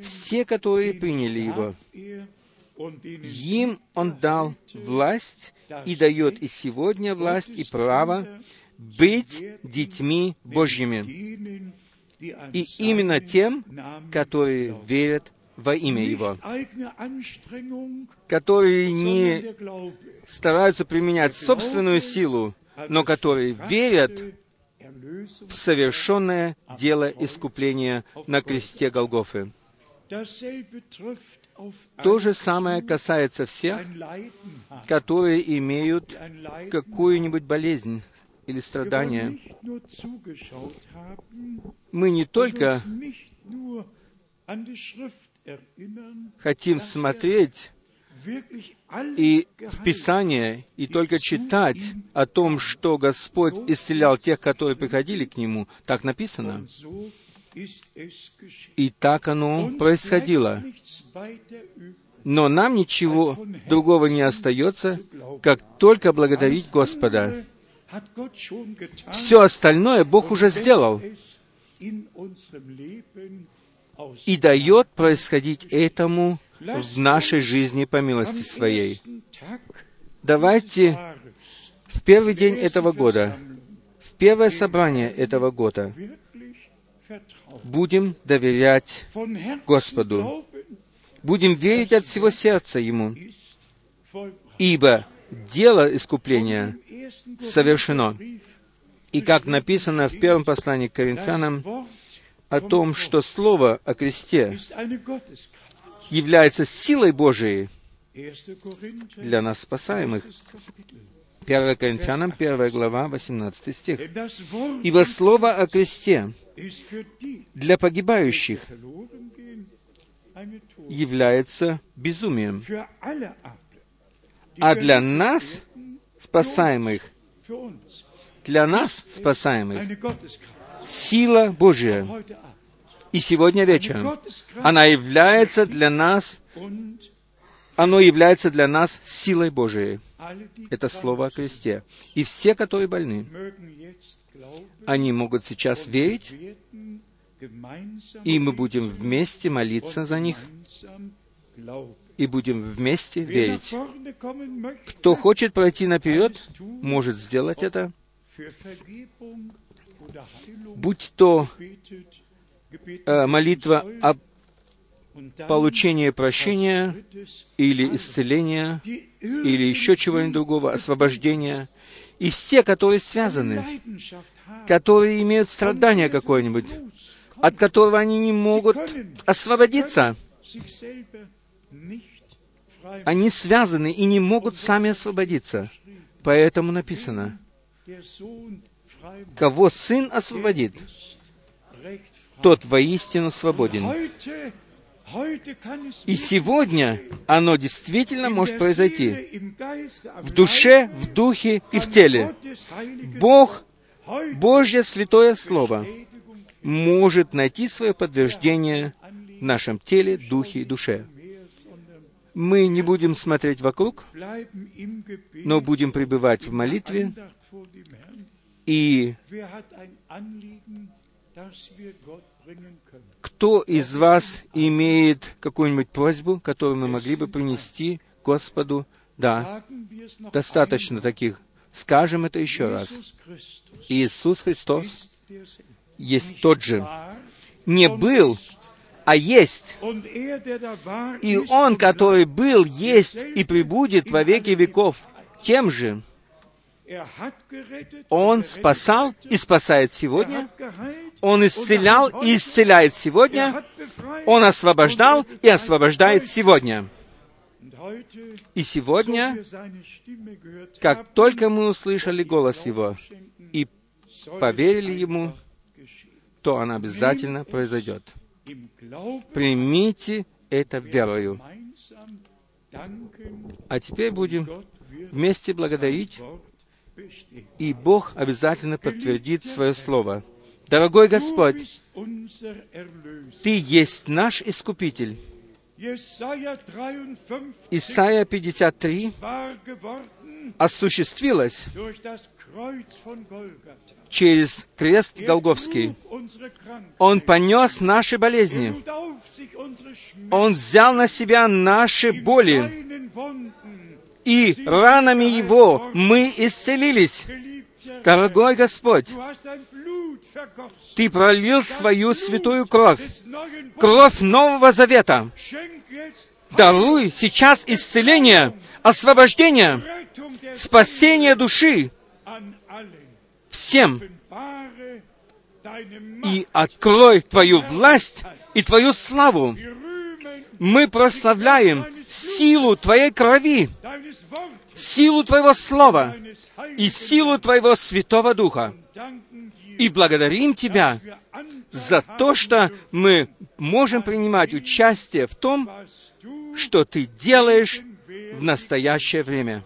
Speaker 1: Все, которые приняли Его, им Он дал власть и дает и сегодня власть и право быть детьми Божьими. И именно тем, которые верят во имя Его, которые не стараются применять собственную силу, но которые верят в совершенное дело искупления на кресте Голгофы. То же самое касается всех, которые имеют какую-нибудь болезнь или страдание. Мы не только хотим смотреть и в Писание, и только читать о том, что Господь исцелял тех, которые приходили к Нему, так написано. И так оно происходило. Но нам ничего другого не остается, как только благодарить Господа. Все остальное Бог уже сделал. и дает происходить этому в нашей жизни по милости Своей. Давайте в первый день этого года, в первое собрание этого года, будем доверять Господу, будем верить от всего сердца Ему, ибо дело искупления совершено. И как написано в первом послании к Коринфянам, о том, что Слово о кресте является силой Божией для нас спасаемых. 1 Коринфянам, 1 глава, 18 стих. «Ибо Слово о кресте для погибающих является безумием, а для нас, спасаемых, для нас, спасаемых, сила Божья. И сегодня вечером она является для нас, оно является для нас силой Божией. Это слово о кресте. И все, которые больны, они могут сейчас верить, и мы будем вместе молиться за них, и будем вместе верить. Кто хочет пройти наперед, может сделать это. будь то э, молитва о получении прощения или исцеления, или еще чего-нибудь другого, освобождения, и все, которые связаны, которые имеют страдание какое-нибудь, от которого они не могут освободиться. Они связаны и не могут сами освободиться. Поэтому написано, Кого Сын освободит, тот воистину свободен. И сегодня оно действительно может произойти в душе, в духе и в теле. Бог, Божье Святое Слово, может найти свое подтверждение в нашем теле, духе и душе. Мы не будем смотреть вокруг, но будем пребывать в молитве и кто из вас имеет какую-нибудь просьбу, которую мы могли бы принести Господу? Да, достаточно таких. Скажем это еще раз. Иисус Христос есть тот же. Не был, а есть. И Он, который был, есть и пребудет во веки веков, тем же. Он спасал и спасает сегодня. Он исцелял и исцеляет сегодня. Он освобождал и освобождает сегодня. И сегодня, как только мы услышали голос Его и поверили Ему, то он обязательно произойдет. Примите это верою. А теперь будем вместе благодарить, и Бог обязательно подтвердит свое слово. Дорогой Господь, Ты есть наш Искупитель. Исайя 53 осуществилось через крест Голговский. Он понес наши болезни. Он взял на себя наши боли. И ранами Его мы исцелились. Дорогой Господь, Ты пролил свою святую кровь, кровь Нового Завета. Даруй сейчас исцеление, освобождение, спасение души всем и открой Твою власть и Твою славу. Мы прославляем силу Твоей крови, силу Твоего Слова и силу Твоего Святого Духа. И благодарим Тебя за то, что мы можем принимать участие в том, что Ты делаешь в настоящее время.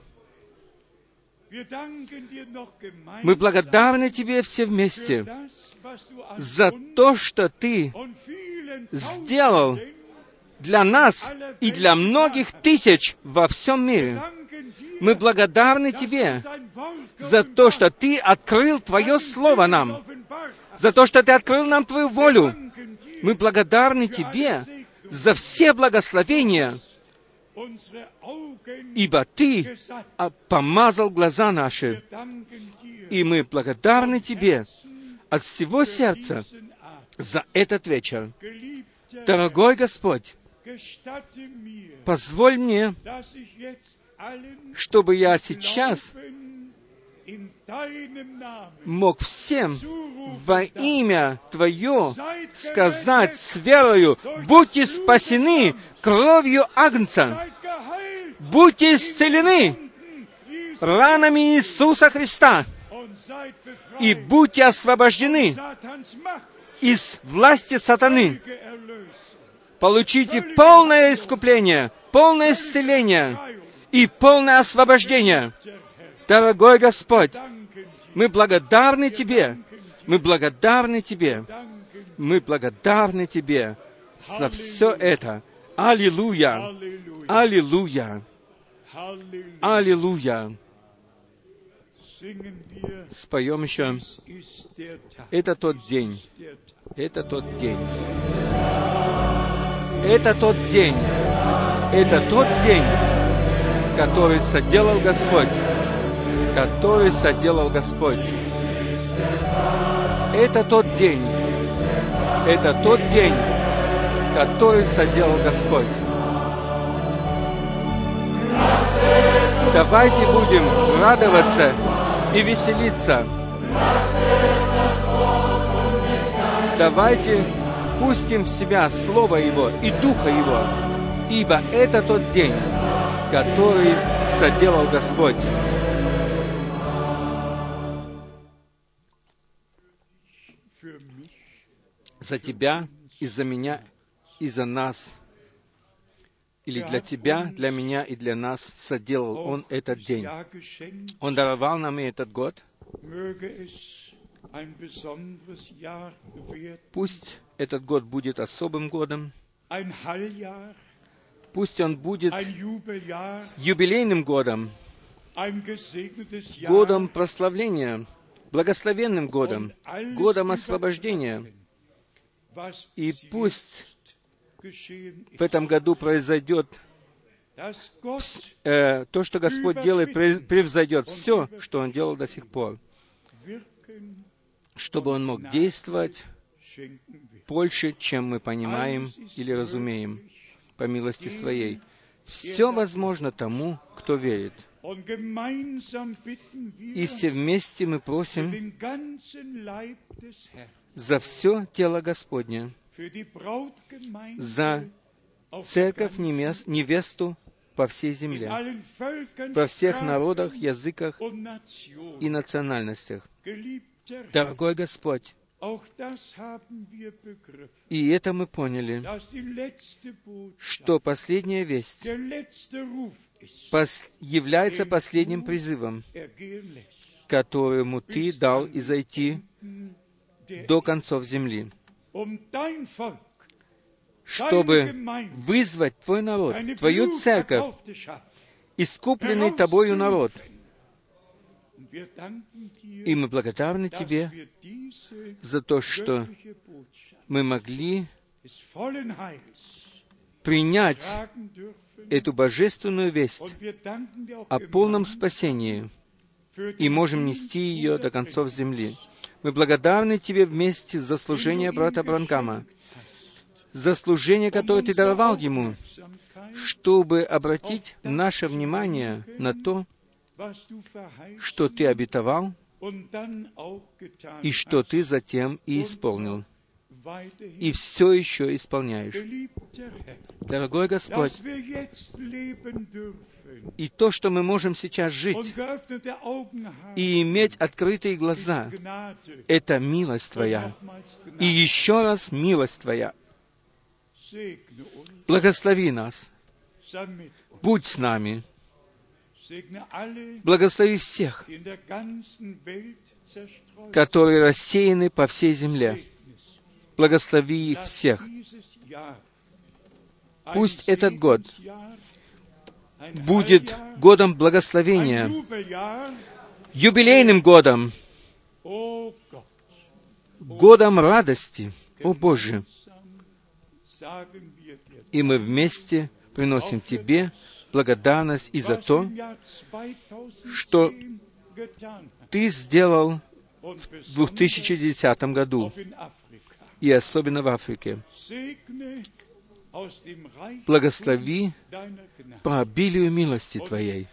Speaker 1: Мы благодарны Тебе все вместе за то, что Ты сделал для нас и для многих тысяч во всем мире. Мы благодарны Тебе за то, что Ты открыл Твое Слово нам, за то, что Ты открыл нам Твою волю. Мы благодарны Тебе за все благословения, ибо Ты помазал глаза наши, и мы благодарны Тебе от всего сердца за этот вечер. Дорогой Господь, позволь мне, чтобы я сейчас мог всем во имя Твое сказать с верою, будьте спасены кровью Агнца, будьте исцелены ранами Иисуса Христа, и будьте освобождены из власти сатаны. Получите полное искупление, полное исцеление и полное освобождение. Дорогой Господь, мы благодарны Тебе, мы благодарны Тебе, мы благодарны Тебе за все это. Аллилуйя! Аллилуйя! Аллилуйя! Споем еще. Это тот день. Это тот день. Это тот день. Это тот день, который соделал Господь. Который соделал Господь. Это тот день. Это тот день, который соделал Господь. Давайте будем радоваться и веселиться. Давайте впустим в себя Слово Его и Духа Его, ибо это тот день, который соделал Господь. За тебя и за меня и за нас – или для тебя, для меня и для нас соделал Он этот день. Он даровал нам и этот год. Пусть этот год будет особым годом. Пусть он будет юбилейным годом, годом прославления, благословенным годом, годом освобождения. И пусть в этом году произойдет э, то, что Господь делает, превзойдет все, что Он делал до сих пор, чтобы Он мог действовать больше, чем мы понимаем или разумеем, по милости Своей. Все возможно тому, кто верит. И все вместе мы просим за все тело Господне, за церковь невесту по всей земле, во всех народах, языках и национальностях. Дорогой Господь, и это мы поняли, что последняя весть пос- является последним призывом, которому Ты дал изойти до концов земли, чтобы вызвать Твой народ, Твою церковь, искупленный Тобою народ. И мы благодарны Тебе за то, что мы могли принять эту божественную весть о полном спасении и можем нести ее до концов земли. Мы благодарны Тебе вместе за служение брата Бранкама, за служение, которое Ты даровал ему, чтобы обратить наше внимание на то, что Ты обетовал и что Ты затем и исполнил, и все еще исполняешь. Дорогой Господь, и то, что мы можем сейчас жить и иметь открытые глаза, это милость Твоя. И еще раз милость Твоя. Благослови нас. Будь с нами. Благослови всех, которые рассеяны по всей земле. Благослови их всех. Пусть этот год будет годом благословения, юбилейным годом, годом радости, о Боже. И мы вместе приносим Тебе благодарность и за то, что Ты сделал в 2010 году, и особенно в Африке. Благослови по обилию милости Твоей.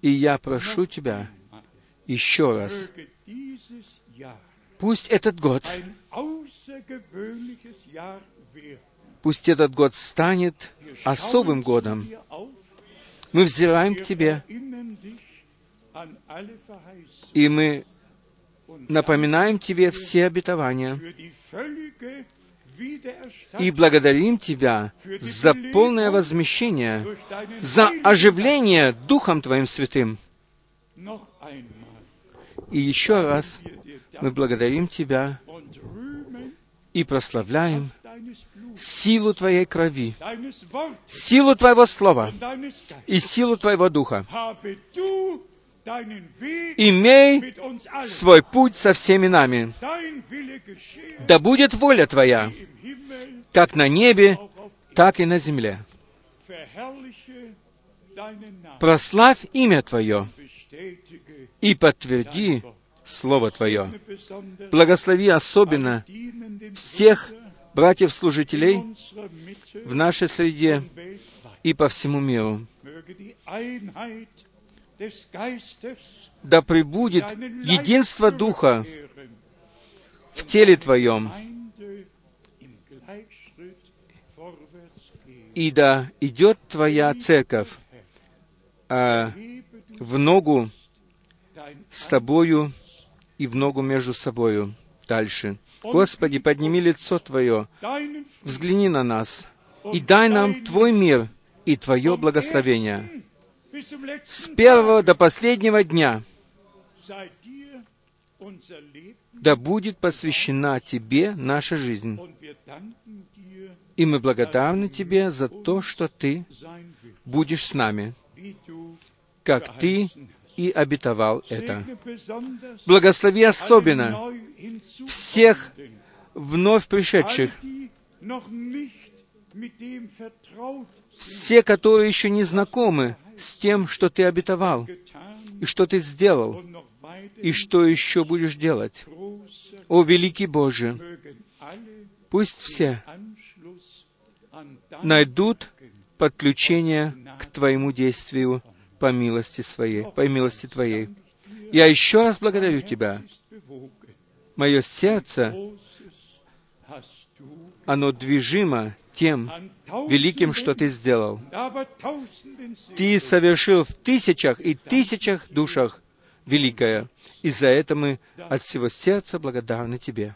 Speaker 1: И я прошу Тебя еще раз, пусть этот год, пусть этот год станет особым годом. Мы взираем к Тебе, и мы напоминаем Тебе все обетования, и благодарим Тебя за полное возмещение, за оживление Духом Твоим Святым. И еще раз мы благодарим Тебя и прославляем силу Твоей крови, силу Твоего Слова и силу Твоего Духа. Имей свой путь со всеми нами. Да будет воля Твоя, как на небе, так и на земле. Прославь имя Твое и подтверди Слово Твое. Благослови особенно всех братьев-служителей в нашей среде и по всему миру. Да пребудет единство Духа в теле Твоем, и да идет Твоя церковь а, в ногу с Тобою и в ногу между собою дальше. Господи, подними лицо Твое, взгляни на нас и дай нам Твой мир и Твое благословение. С первого до последнего дня да будет посвящена Тебе наша жизнь. И мы благодарны Тебе за то, что Ты будешь с нами, как Ты и обетовал это. Благослови особенно всех вновь пришедших, все, которые еще не знакомы с тем, что Ты обетовал, и что Ты сделал, и что еще будешь делать. О, великий Боже, пусть все найдут подключение к Твоему действию по милости своей, по милости Твоей. Я еще раз благодарю Тебя. Мое сердце оно движимо тем великим, что Ты сделал. Ты совершил в тысячах и тысячах душах великое, и за это мы от всего сердца благодарны Тебе.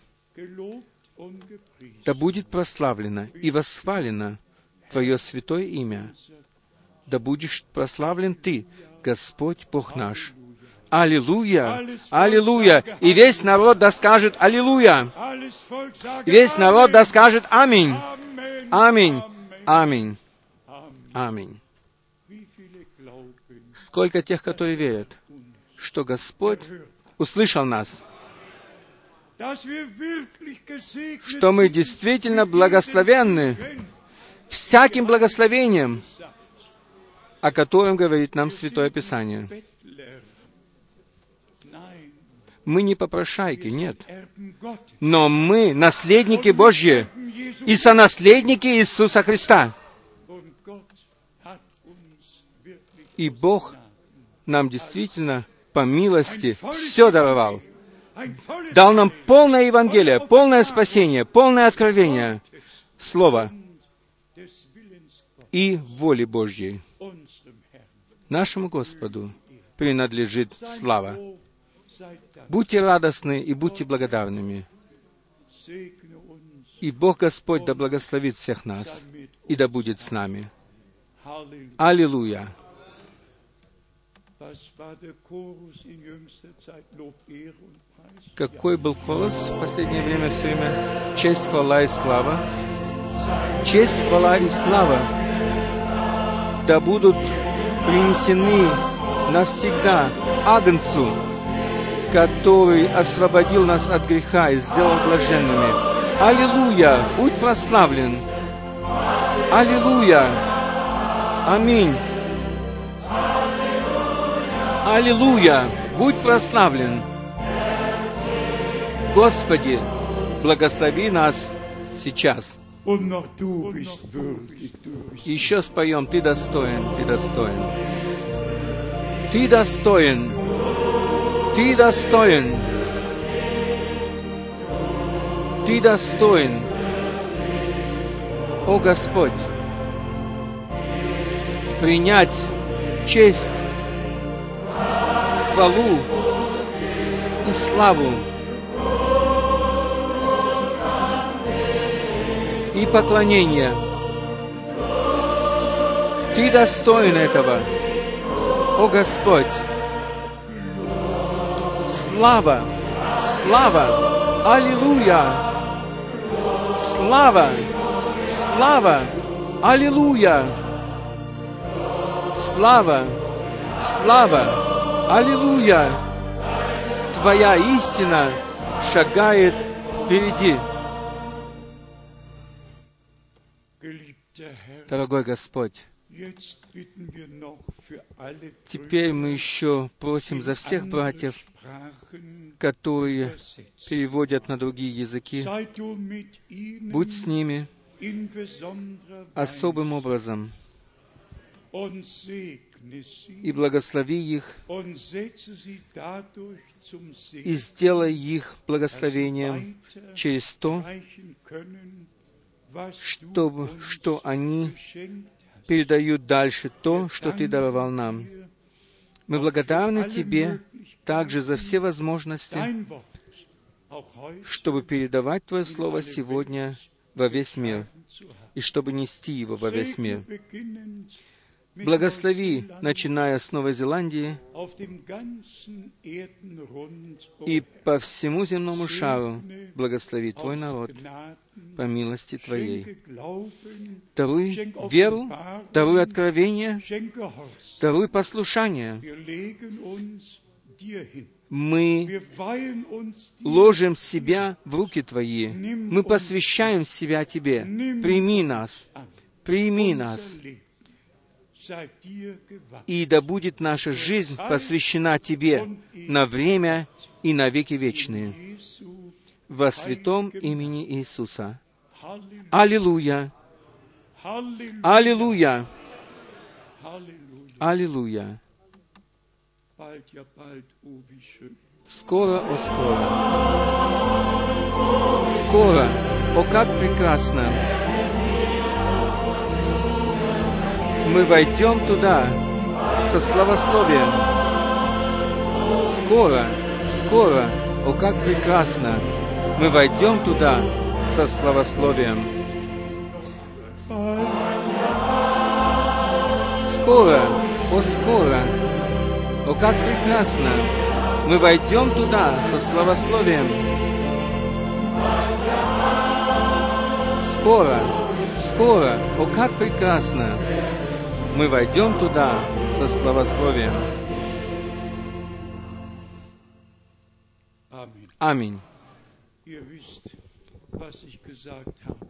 Speaker 1: Да будет прославлено и восхвалено Твое святое имя. Да будешь прославлен Ты, Господь Бог наш. Аллилуйя! Аллилуйя! И весь народ да скажет Аллилуйя! И весь народ да скажет Аминь! Аминь! Аминь! Аминь! Сколько тех, которые верят, что Господь услышал нас, что мы действительно благословенны всяким благословением, о котором говорит нам Святое Писание. Мы не попрошайки, нет. Но мы наследники Божьи и сонаследники Иисуса Христа. И Бог нам действительно по милости все даровал. Дал нам полное Евангелие, полное спасение, полное откровение, Слово и воли Божьей. Нашему Господу принадлежит слава. Будьте радостны и будьте благодарными. И Бог Господь да благословит всех нас, и да будет с нами. Аллилуйя! Какой был голос в последнее время все время? Честь, хвала и слава. Честь, хвала и слава да будут принесены навсегда Агнцу, который освободил нас от греха и сделал блаженными. Аллилуйя! Будь прославлен! Аллилуйя! Аминь! Аллилуйя! Будь прославлен! Господи, благослови нас сейчас. И еще споем, Ты достоин, Ты достоин. Ты достоин. Ты достоин. Ты достоин. О Господь, принять честь, хвалу и славу и поклонение. Ты достоин этого, о Господь. Слава, слава, аллилуйя, слава, слава, аллилуйя, слава, слава, аллилуйя. Твоя истина шагает впереди. Дорогой Господь, теперь мы еще просим за всех братьев, которые переводят на другие языки, будь с ними особым образом. И благослови их, и сделай их благословением через то, чтобы, что они передают дальше то, что Ты даровал нам. Мы благодарны Тебе также за все возможности, чтобы передавать Твое Слово сегодня во весь мир и чтобы нести его во весь мир. Благослови, начиная с Новой Зеландии и по всему земному шару, благослови Твой народ по милости Твоей. Даруй веру, даруй откровение, даруй послушание. Мы ложим себя в руки Твои. Мы посвящаем себя Тебе. Прими нас. Прими нас и да будет наша жизнь посвящена Тебе на время и на веки вечные. Во святом имени Иисуса. Аллилуйя! Аллилуйя! Аллилуйя! Скоро, о скоро! Скоро! О, как прекрасно! Мы войдем туда со славословием. Скоро, скоро, о, как прекрасно! Мы войдем туда со славословием. Скоро, о, скоро, о, как прекрасно! Мы войдем туда со славословием. Скоро, скоро, о, как прекрасно! Мы войдем туда со славословием.
Speaker 2: Amen.
Speaker 1: Аминь.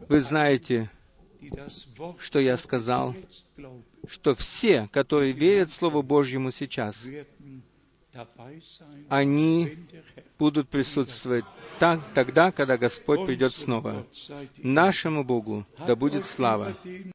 Speaker 1: Вы знаете, что я сказал, что все, которые верят Слову Божьему сейчас, они будут присутствовать так, тогда, когда Господь придет снова. Нашему Богу да будет слава.